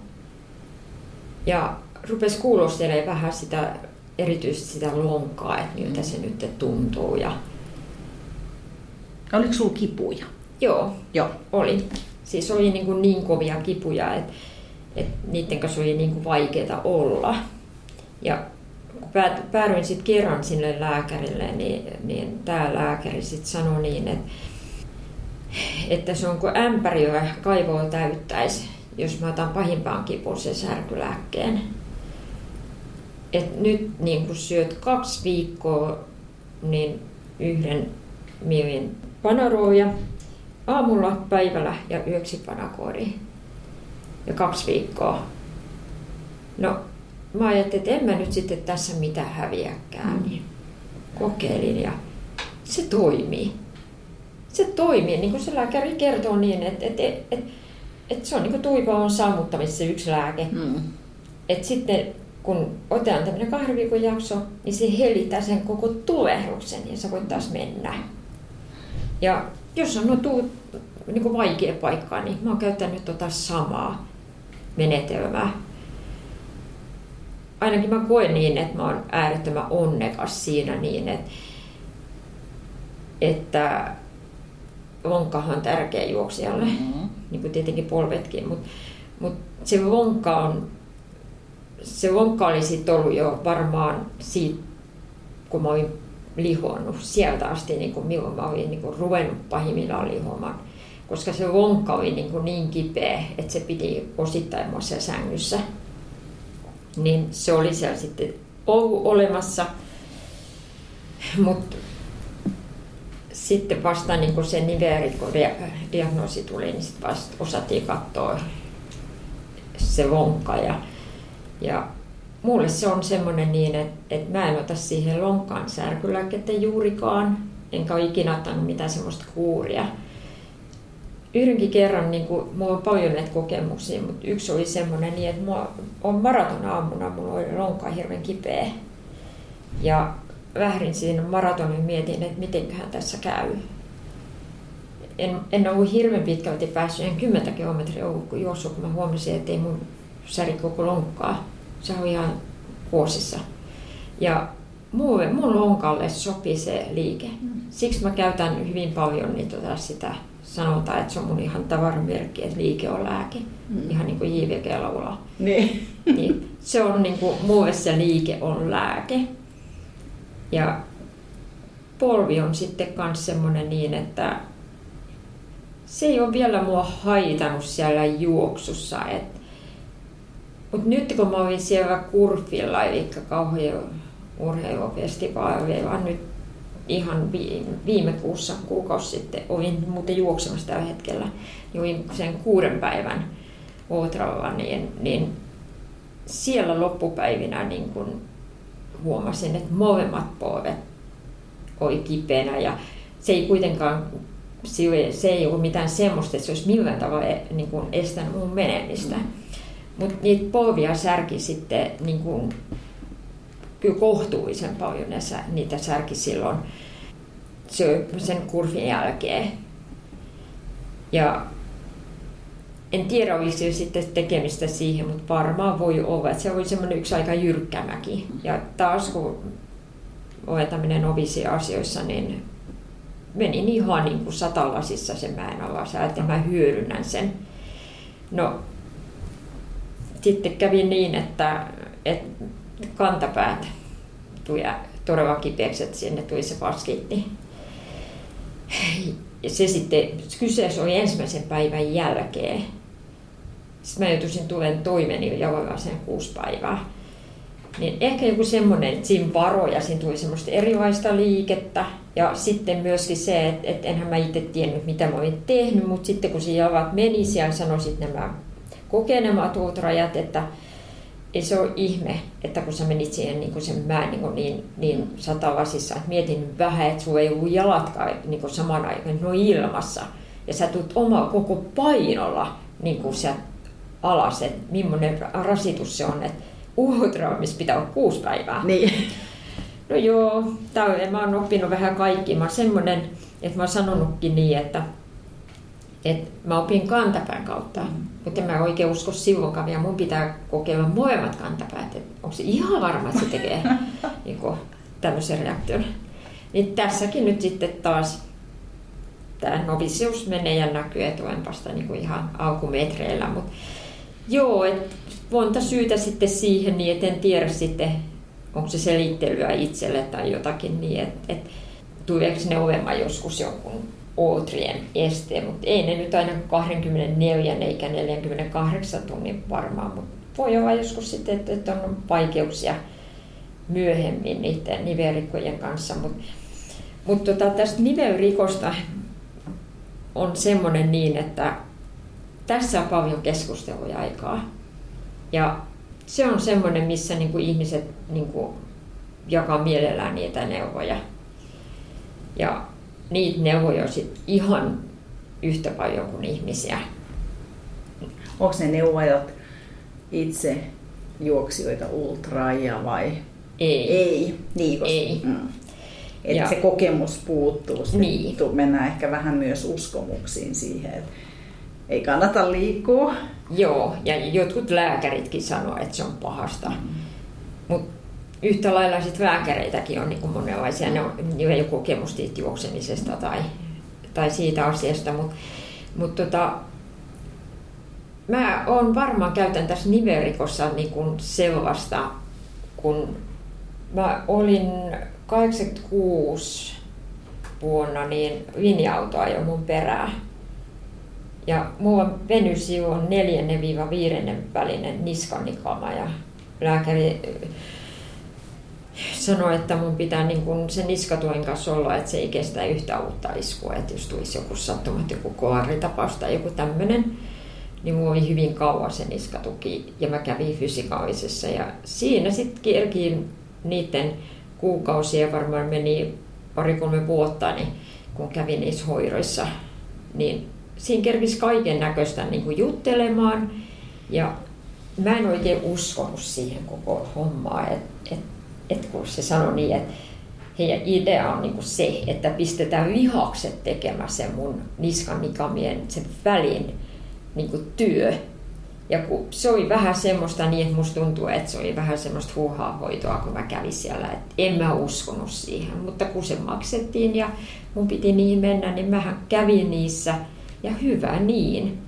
[SPEAKER 2] Ja rupesi kuulostelemaan vähän sitä, erityisesti sitä lonkaa, että miltä mm. se nyt tuntuu. Ja...
[SPEAKER 1] Oliko sinulla kipuja?
[SPEAKER 2] Joo,
[SPEAKER 1] Joo.
[SPEAKER 2] oli. Siis oli niin, kuin niin kovia kipuja, että, että niiden kanssa oli niin kuin vaikeaa olla. Ja kun päädyin sitten kerran sinne lääkärille, niin, niin tämä lääkäri sitten sanoi niin, että, että se on kuin ämpäri, joka kaivoa täyttäisi jos mä otan pahimpaan kipuun sen särkylääkkeen. Et nyt niin kun syöt kaksi viikkoa niin yhden millin panaroja aamulla, päivällä ja yöksi panakoodi. Ja kaksi viikkoa. No, mä ajattelin, että en mä nyt sitten tässä mitään häviäkään. Niin kokeilin ja se toimii. Se toimii, niin kuin se lääkäri kertoo niin, että, että, että että se on niin kuin on sammuttamissa se yksi lääke. Mm. Et sitten kun otetaan tämmöinen kahden viikon jakso, niin se helittää sen koko tulehduksen ja sä voit taas mennä. Ja jos on tuu, niin kuin vaikea paikka, niin mä oon käyttänyt tota samaa menetelmää. Ainakin mä koen niin, että mä oon äärettömän onnekas siinä niin, että, että lonkkahan on tärkeä juoksijalle, mm-hmm. niin kuin tietenkin polvetkin, mutta mut se lonkka on, se lonkka oli sitten ollut jo varmaan siitä, kun mä olin lihonnut sieltä asti, niin kuin milloin mä olin niin kuin ruvennut pahimmillaan lihomaan. Koska se lonkka oli niin, kuin niin kipeä, että se piti osittain mua siellä sängyssä. Niin se oli siellä sitten ollut olemassa. Mutta sitten vasta niin kun se nivelrikko-diagnoosi tuli, niin sitten vasta osattiin katsoa se lonkka. Ja, ja mulle se on semmoinen niin, että, että mä en ota siihen lonkkaan särkylääkettä juurikaan, enkä ole ikinä ottanut mitään semmoista kuuria. Yhdenkin kerran, niin kuin, mulla on paljon näitä kokemuksia, mutta yksi oli semmoinen niin, että mulla on maraton aamuna, mulla oli lonkka hirveän kipeä. Ja vährin siinä maratonin mietin, että mitenköhän tässä käy. En, en ollut hirveän pitkälti päässyt, en kymmentä kilometriä ollut kun juossut, kun mä huomasin, että ei mun säri koko lonkkaa. Se on ihan vuosissa. Ja mulle, mun lonkalle sopii se liike. Mm. Siksi mä käytän hyvin paljon niin tota sitä sanotaan, että se on mun ihan tavaramerkki, että liike on lääke. Mm. Ihan niin kuin JVG laulaa.
[SPEAKER 1] Niin.
[SPEAKER 2] niin. Se on niin kuin, mulle se liike on lääke. Ja polvi on sitten myös semmoinen niin, että se ei ole vielä mua haitannut siellä juoksussa. Et, mutta nyt kun mä olin siellä Kurfilla, eli kauhean vaan nyt ihan viime kuussa, kuukausi sitten, olin muuten juoksemassa tällä hetkellä, niin sen kuuden päivän Outralla, niin, niin siellä loppupäivinä niin kun huomasin, että molemmat polvet oli kipeänä ja se ei kuitenkaan se ei ole mitään semmoista, että se olisi millään tavalla niin kuin estänyt mun menemistä. Mm. Mutta niitä polvia särki sitten niin kuin, kyllä kohtuullisen paljon ne, niitä särki silloin sen kurvin jälkeen. Ja en tiedä, oliko se sitten tekemistä siihen, mutta varmaan voi olla, että se oli semmoinen yksi aika jyrkkä mäki. Ja taas kun ovetaminen ovisi asioissa, niin menin ihan niin kuin satalasissa sen mäen alas että mä hyödynnän sen. No, sitten kävi niin, että, että kantapäät tuli todella kipeäksi, että sinne tuli se vaskitti. Ja se sitten, kyseessä oli ensimmäisen päivän jälkeen. Sitten mä joutuisin tulen toimeni jaloilla sen kuusi päivää. Niin ehkä joku semmoinen, että siinä varoja, siinä tuli semmoista erilaista liikettä. Ja sitten myöskin se, että, että enhän mä itse tiennyt, mitä mä olin tehnyt, mutta sitten kun siinä jalat meni, siellä sanoisit nämä kokenemat rajat, että ei se ole ihme, että kun sä menit siihen niin kuin sen mä niin, niin, niin satalasissa, että mietin vähän, että sulla ei ollut jalatkaan niin kuin saman aikaan, no ilmassa. Ja sä tulet oma koko painolla niin kuin sieltä alas, että millainen rasitus se on, että uhotraumissa pitää olla kuusi päivää.
[SPEAKER 1] Niin.
[SPEAKER 2] No joo, tää, mä oon oppinut vähän kaikki. Mä oon semmonen, että mä oon sanonutkin niin, että, että mä opin kantapään kautta, mm. mutta en mä oikein usko silloinkaan, ja mun pitää kokeilla molemmat kantapäät. Että onko se ihan varma, että se tekee niin tämmöisen reaktion. Niin tässäkin nyt sitten taas tämä novisius menee ja näkyy, että olen vasta niin kuin ihan alkumetreillä, mutta Joo, että monta syytä sitten siihen, niin et en tiedä sitten, onko se selittelyä itselle tai jotakin niin, että et, tuleeko ne olemaan joskus jonkun ootrien este, mutta ei ne nyt aina 24 eikä 48 tunnin varmaan, mutta voi olla joskus sitten, että, että on vaikeuksia myöhemmin niiden nivelrikkojen kanssa, mutta mut tota, tästä nivelrikosta on semmoinen niin, että tässä on paljon keskusteluja aikaa. Ja se on semmoinen, missä niin kuin ihmiset niin kuin jakaa mielellään niitä neuvoja. Ja niitä neuvoja on sit ihan yhtä paljon kuin ihmisiä.
[SPEAKER 1] Onko ne neuvojat itse juoksijoita ultraajia vai?
[SPEAKER 2] Ei.
[SPEAKER 1] Ei, niin,
[SPEAKER 2] koska, Ei. Mm.
[SPEAKER 1] Että se kokemus puuttuu. Sitten niin. mennään ehkä vähän myös uskomuksiin siihen, että ei kannata liikkua.
[SPEAKER 2] Joo, ja jotkut lääkäritkin sanoo, että se on pahasta. Mm. Mutta yhtä lailla sit lääkäreitäkin on niin monenlaisia. Ne on, ole kokemusta juoksemisesta tai, tai siitä asiasta, mutta mut tota, mä oon varmaan käytän tässä niverikossa niin sellaista, kun mä olin 86 vuonna, niin linja-auto ajoi mun perään ja mulla venysi on neljännen viiva viidennen välinen niskanikama ja lääkäri äh, sanoi, että mun pitää niin kun sen niskatuen kanssa olla, että se ei kestä yhtä uutta iskua, että jos tulisi joku sattumat, joku koaritapaus tai joku tämmöinen, niin mulla oli hyvin kauan se niskatuki ja mä kävin fysikaalisessa ja siinä sitten kerkiin niiden kuukausia, varmaan meni pari-kolme vuotta, niin kun kävin niissä hoiroissa, niin siinä kerkisi kaiken näköistä niin juttelemaan. Ja mä en oikein uskonut siihen koko hommaan, että et, et kun se sanoi niin, että heidän idea on niin se, että pistetään lihakset tekemään sen mun niskan nikamien sen välin niin työ. Ja kun se oli vähän semmoista niin, että musta tuntuu, että se oli vähän semmoista huuhaa hoitoa, kun mä kävin siellä. Että en mä uskonut siihen, mutta kun se maksettiin ja mun piti niihin mennä, niin mähän kävin niissä – ja hyvä niin.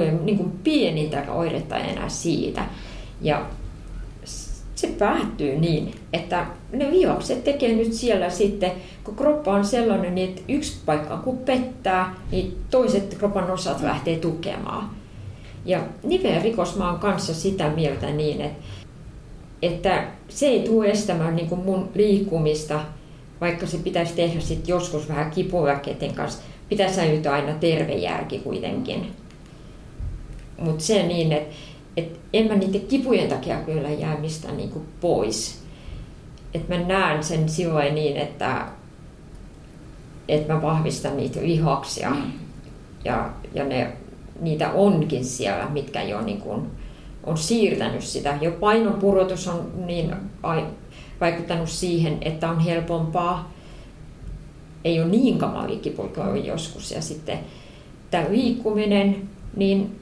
[SPEAKER 2] Ei niin kuin pienintä oiretta enää siitä. Ja se päättyy niin, että ne viokset tekee nyt siellä sitten, kun kroppa on sellainen, niin että yksi paikka kun pettää, niin toiset kropan osat lähtee tukemaan. Ja nivelrikos mä oon kanssa sitä mieltä niin, että, että se ei tule estämään niin mun liikkumista, vaikka se pitäisi tehdä sitten joskus vähän kipuväkeiden kanssa pitää säilyttää aina terve järki kuitenkin. Mutta se niin, että et en mä niiden kipujen takia kyllä jää mistään niinku pois. Et mä näen sen silloin niin, että että mä vahvistan niitä lihaksia. Mm. Ja, ja ne, niitä onkin siellä, mitkä jo niin kuin on siirtänyt sitä. Jo painonpurotus on niin ai, vaikuttanut siihen, että on helpompaa. Ei ole niin kamalia kipuja joskus. Ja sitten tämä liikkuminen, niin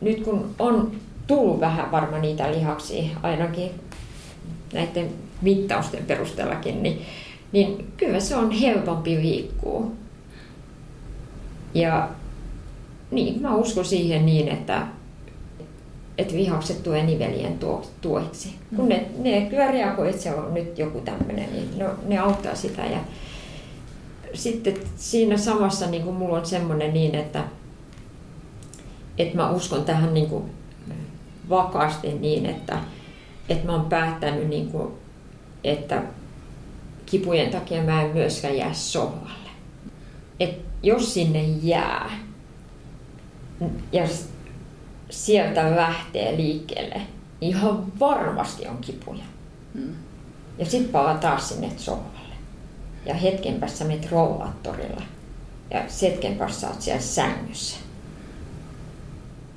[SPEAKER 2] nyt kun on tullut vähän varmaan niitä lihaksia, ainakin näiden mittausten perusteellakin, niin, niin kyllä se on helpompi liikkua. Ja niin, mä uskon siihen niin, että, että vihakset tulee nivelien tueksi. Kun ne, ne kyllä reagoi, että se on nyt joku tämmöinen, niin no, ne auttaa sitä. Ja sitten siinä samassa niin kuin mulla on semmoinen niin, että, että mä uskon tähän niin kuin vakaasti niin, että, että mä oon päättänyt, niin kuin, että kipujen takia mä en myöskään jää sohvalle. Et jos sinne jää ja sieltä lähtee liikkeelle, niin ihan varmasti on kipuja. Mm. Ja sitten palaa taas sinne sohvalle. Ja hetken päässä menet rollaattorilla. Ja hetken päässä olet siellä sängyssä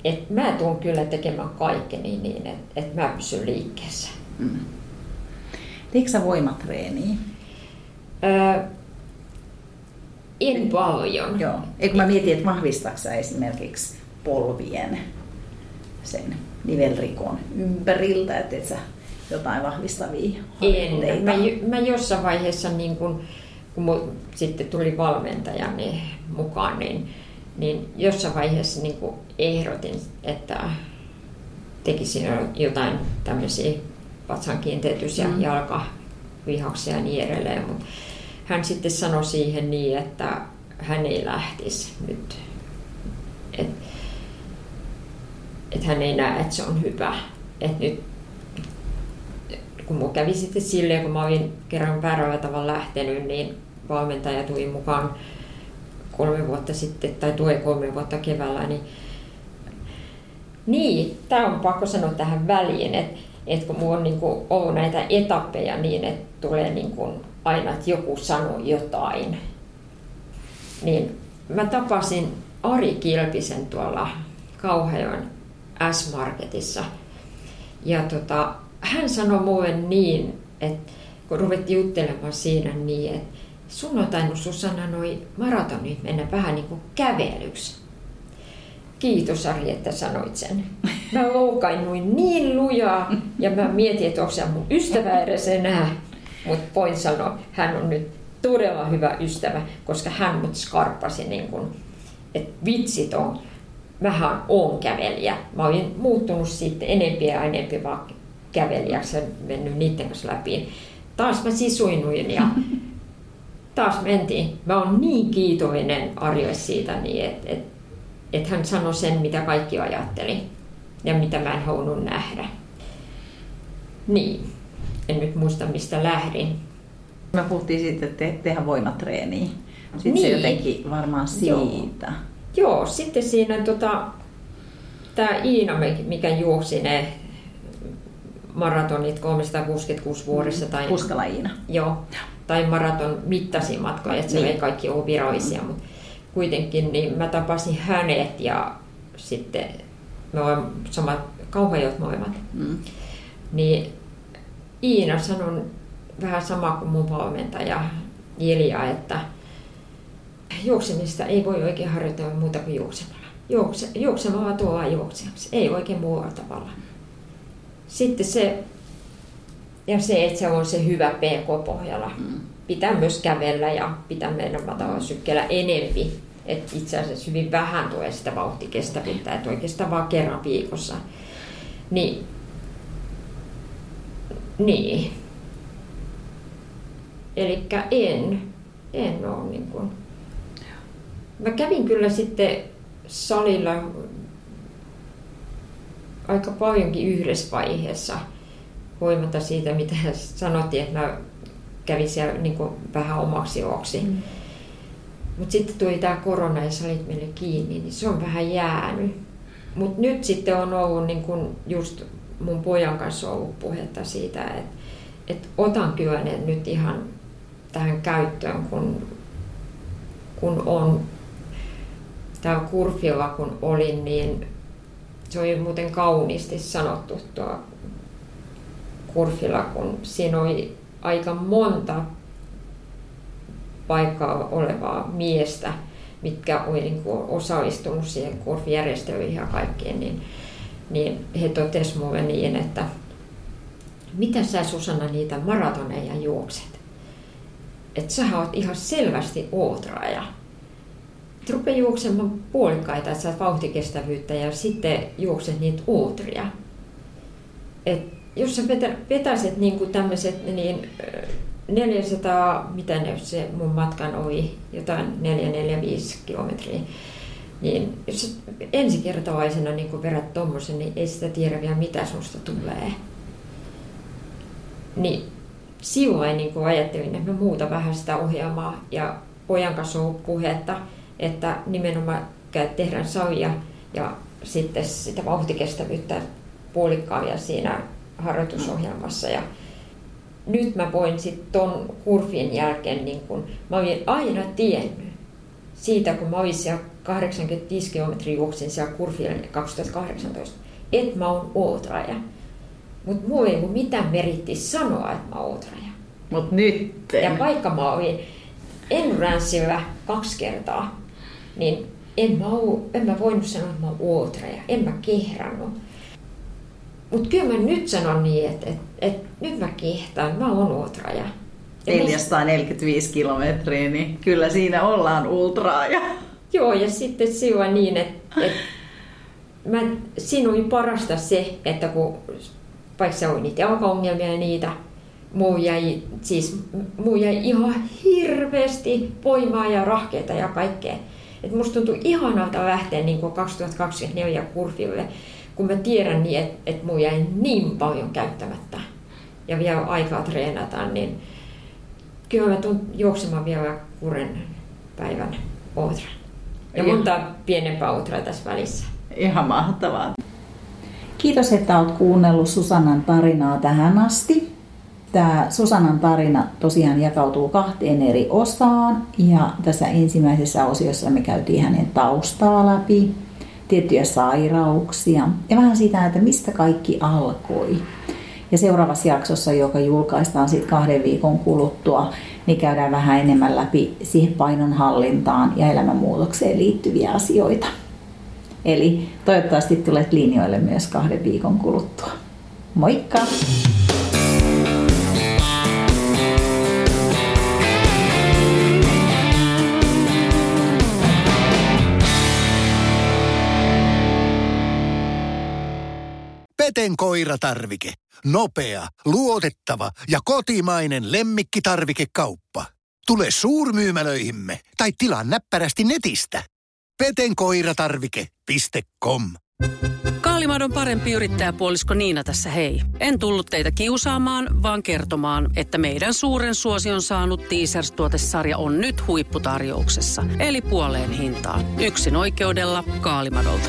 [SPEAKER 2] et mä tuun kyllä tekemään kaikkeni niin, että et mä pysyn liikkeessä. Mm.
[SPEAKER 1] Sä voimatreeniä?
[SPEAKER 2] Öö, en paljon.
[SPEAKER 1] Joo. Eikö mä mietin, että vahvistatko sä esimerkiksi polvien sen nivelrikon ympäriltä, että et sä jotain vahvistavia
[SPEAKER 2] En. Mä, mä jossain vaiheessa, niin kun, kun sitten tuli valmentaja niin mukaan, niin niin jossain vaiheessa niin ehdotin, että tekisin jotain tämmöisiä vatsan kiinteytys- ja mm. jalkavihaksia ja niin edelleen. Mutta hän sitten sanoi siihen niin, että hän ei lähtisi nyt. Että et hän ei näe, että se on hyvä. Että nyt kun mun kävi sitten silleen, kun mä olin kerran väärällä tavalla lähtenyt, niin valmentaja tuli mukaan kolme vuotta sitten, tai tulee kolme vuotta keväällä, niin niin, tämä on pakko sanoa tähän väliin, että, että kun minulla on niin kuin ollut näitä etappeja niin, että tulee niin kuin aina, että joku sanoo jotain, niin mä tapasin Ari Kilpisen tuolla Kauhajoen S-Marketissa. Ja tota, hän sanoi mulle niin, että kun ruvettiin juttelemaan siinä niin, että sun on tainnut Susanna noi maratonit mennä vähän niin kuin kävelyksi. Kiitos Ari, että sanoit sen. Mä loukainuin niin lujaa ja mä mietin, että onko se mun ystävä edes enää. Mutta voin sanoa, hän on nyt todella hyvä ystävä, koska hän mut skarppasi niin kuin, että vitsit on, vähän on kävelijä. Mä olin muuttunut sitten enempiä ja enempi vaan kävelijäksi ja mennyt niiden kanssa läpi. Taas mä sisuinuin ja taas mentiin. Mä oon niin kiitollinen Arjolle siitä, niin että et, et hän sanoi sen, mitä kaikki ajatteli ja mitä mä en halunnut nähdä. Niin, en nyt muista mistä lähdin.
[SPEAKER 1] Me puhuttiin siitä, että te, tehdään voimatreeniä. Sitten niin. se jotenkin varmaan siitä.
[SPEAKER 2] Joo, Joo sitten siinä tota, tämä Iina, mikä juoksi ne maratonit 366 vuodessa. Tai,
[SPEAKER 1] Puskala Iina.
[SPEAKER 2] Joo tai maraton mittaisia matkoja, että se niin. ei kaikki ole virallisia, mm. mutta kuitenkin niin mä tapasin hänet ja sitten me olemme samat kauhajot molemmat. Mm. Niin Iina sanoi vähän sama kuin mun valmentaja Ilja, että juoksemista ei voi oikein harjoittaa muuta kuin juoksemalla. Juokse, juoksemalla tuolla juoksejaksi, ei oikein muulla tavalla. Sitten se ja se, että se on se hyvä PK-pohjalla. Mm. Pitää myös kävellä ja pitää mennä matalalla sykkeellä enempi. Et itse asiassa hyvin vähän tulee sitä vauhtikestävyyttä, että oikeastaan vaan kerran viikossa. Niin, niin. Eli en, en ole niin kuin. Mä kävin kyllä sitten salilla aika paljonkin yhdessä vaiheessa – huolimatta siitä, mitä sanottiin, että mä kävin siellä niin kuin vähän omaksi juoksi. Mm. Mutta sitten tuli tämä korona ja salit meille kiinni, niin se on vähän jäänyt. Mutta nyt sitten on ollut niin kun just mun pojan kanssa ollut puhetta siitä, että et otan kyllä ne nyt ihan tähän käyttöön, kun kun on tämä kurfilla kun olin, niin se oli muuten kauniisti sanottu tuo kurfilla, kun siinä oli aika monta paikkaa olevaa miestä, mitkä oli niin kuin osallistunut siihen kurfijärjestelyihin ja kaikkeen, niin, niin he totesivat mulle niin, että mitä sä Susanna niitä maratoneja juokset? Että sä oot ihan selvästi ootraja. Et rupea juoksemaan puolikkaita, että saat vauhtikestävyyttä ja sitten juokset niitä uutria. Et jos sä vetäisit niin tämmöiset niin 400, mitä ne, se mun matkan oli, jotain 445 kilometriä, niin jos ensikertalaisena niin verrat tuommoisen, niin ei sitä tiedä vielä mitä susta tulee. Niin silloin niin ajattelin, että mä muuta vähän sitä ohjelmaa ja pojan kanssa on puhetta, että nimenomaan tehdään salia ja sitten sitä vauhtikestävyyttä puolikkaavia siinä harjoitusohjelmassa. Ja nyt mä voin sitten ton kurfin jälkeen, niin kun, mä olin aina tiennyt siitä, kun mä olin siellä 85 kilometriä juoksin siellä kurfilla 2018, että mä oon ootraja. Mutta mulla ei ole mitään meritti sanoa, että mä oon ootraja.
[SPEAKER 1] Mut nyt.
[SPEAKER 2] Ja vaikka mä olin Enduranceilla kaksi kertaa, niin en mä, oo, en mä voinut sanoa, että mä oon ootraja. En mä kehrannut. Mutta kyllä mä nyt sanon niin, että et, et, nyt mä kehtaan, mä oon ultraja.
[SPEAKER 1] 445 kilometriä, niin kyllä siinä ollaan ultraaja.
[SPEAKER 2] Joo, ja sitten silloin niin, että et, mä, siinä oli parasta se, että kun vaikka se oli niitä jalkaongelmia ja niitä, muu jäi, siis, muu jäi ihan hirveästi voimaa ja rahkeita ja kaikkea. Et musta tuntui ihanalta lähteä niin 2024 kurville kun mä tiedän niin, että et mun jäi niin paljon käyttämättä ja vielä aikaa treenata, niin kyllä mä tuun juoksemaan vielä kuuden päivän outran. Ja monta pienempää outraa tässä välissä.
[SPEAKER 1] Ihan mahtavaa. Kiitos, että olet kuunnellut Susannan tarinaa tähän asti. Tämä Susannan tarina tosiaan jakautuu kahteen eri osaan ja tässä ensimmäisessä osiossa me käytiin hänen taustaa läpi tiettyjä sairauksia ja vähän sitä, että mistä kaikki alkoi. Ja seuraavassa jaksossa, joka julkaistaan sitten kahden viikon kuluttua, niin käydään vähän enemmän läpi siihen painonhallintaan ja elämänmuutokseen liittyviä asioita. Eli toivottavasti tulet linjoille myös kahden viikon kuluttua. Moikka!
[SPEAKER 3] Peten koiratarvike. Nopea, luotettava ja kotimainen lemmikkitarvikekauppa. Tule suurmyymälöihimme tai tilaa näppärästi netistä. petenkoiratarvike.com
[SPEAKER 4] Kaalimadon parempi yrittäjäpuolisko Niina tässä hei. En tullut teitä kiusaamaan, vaan kertomaan, että meidän suuren suosion saanut Teasers-tuotesarja on nyt huipputarjouksessa. Eli puoleen hintaan. Yksin oikeudella Kaalimadolta.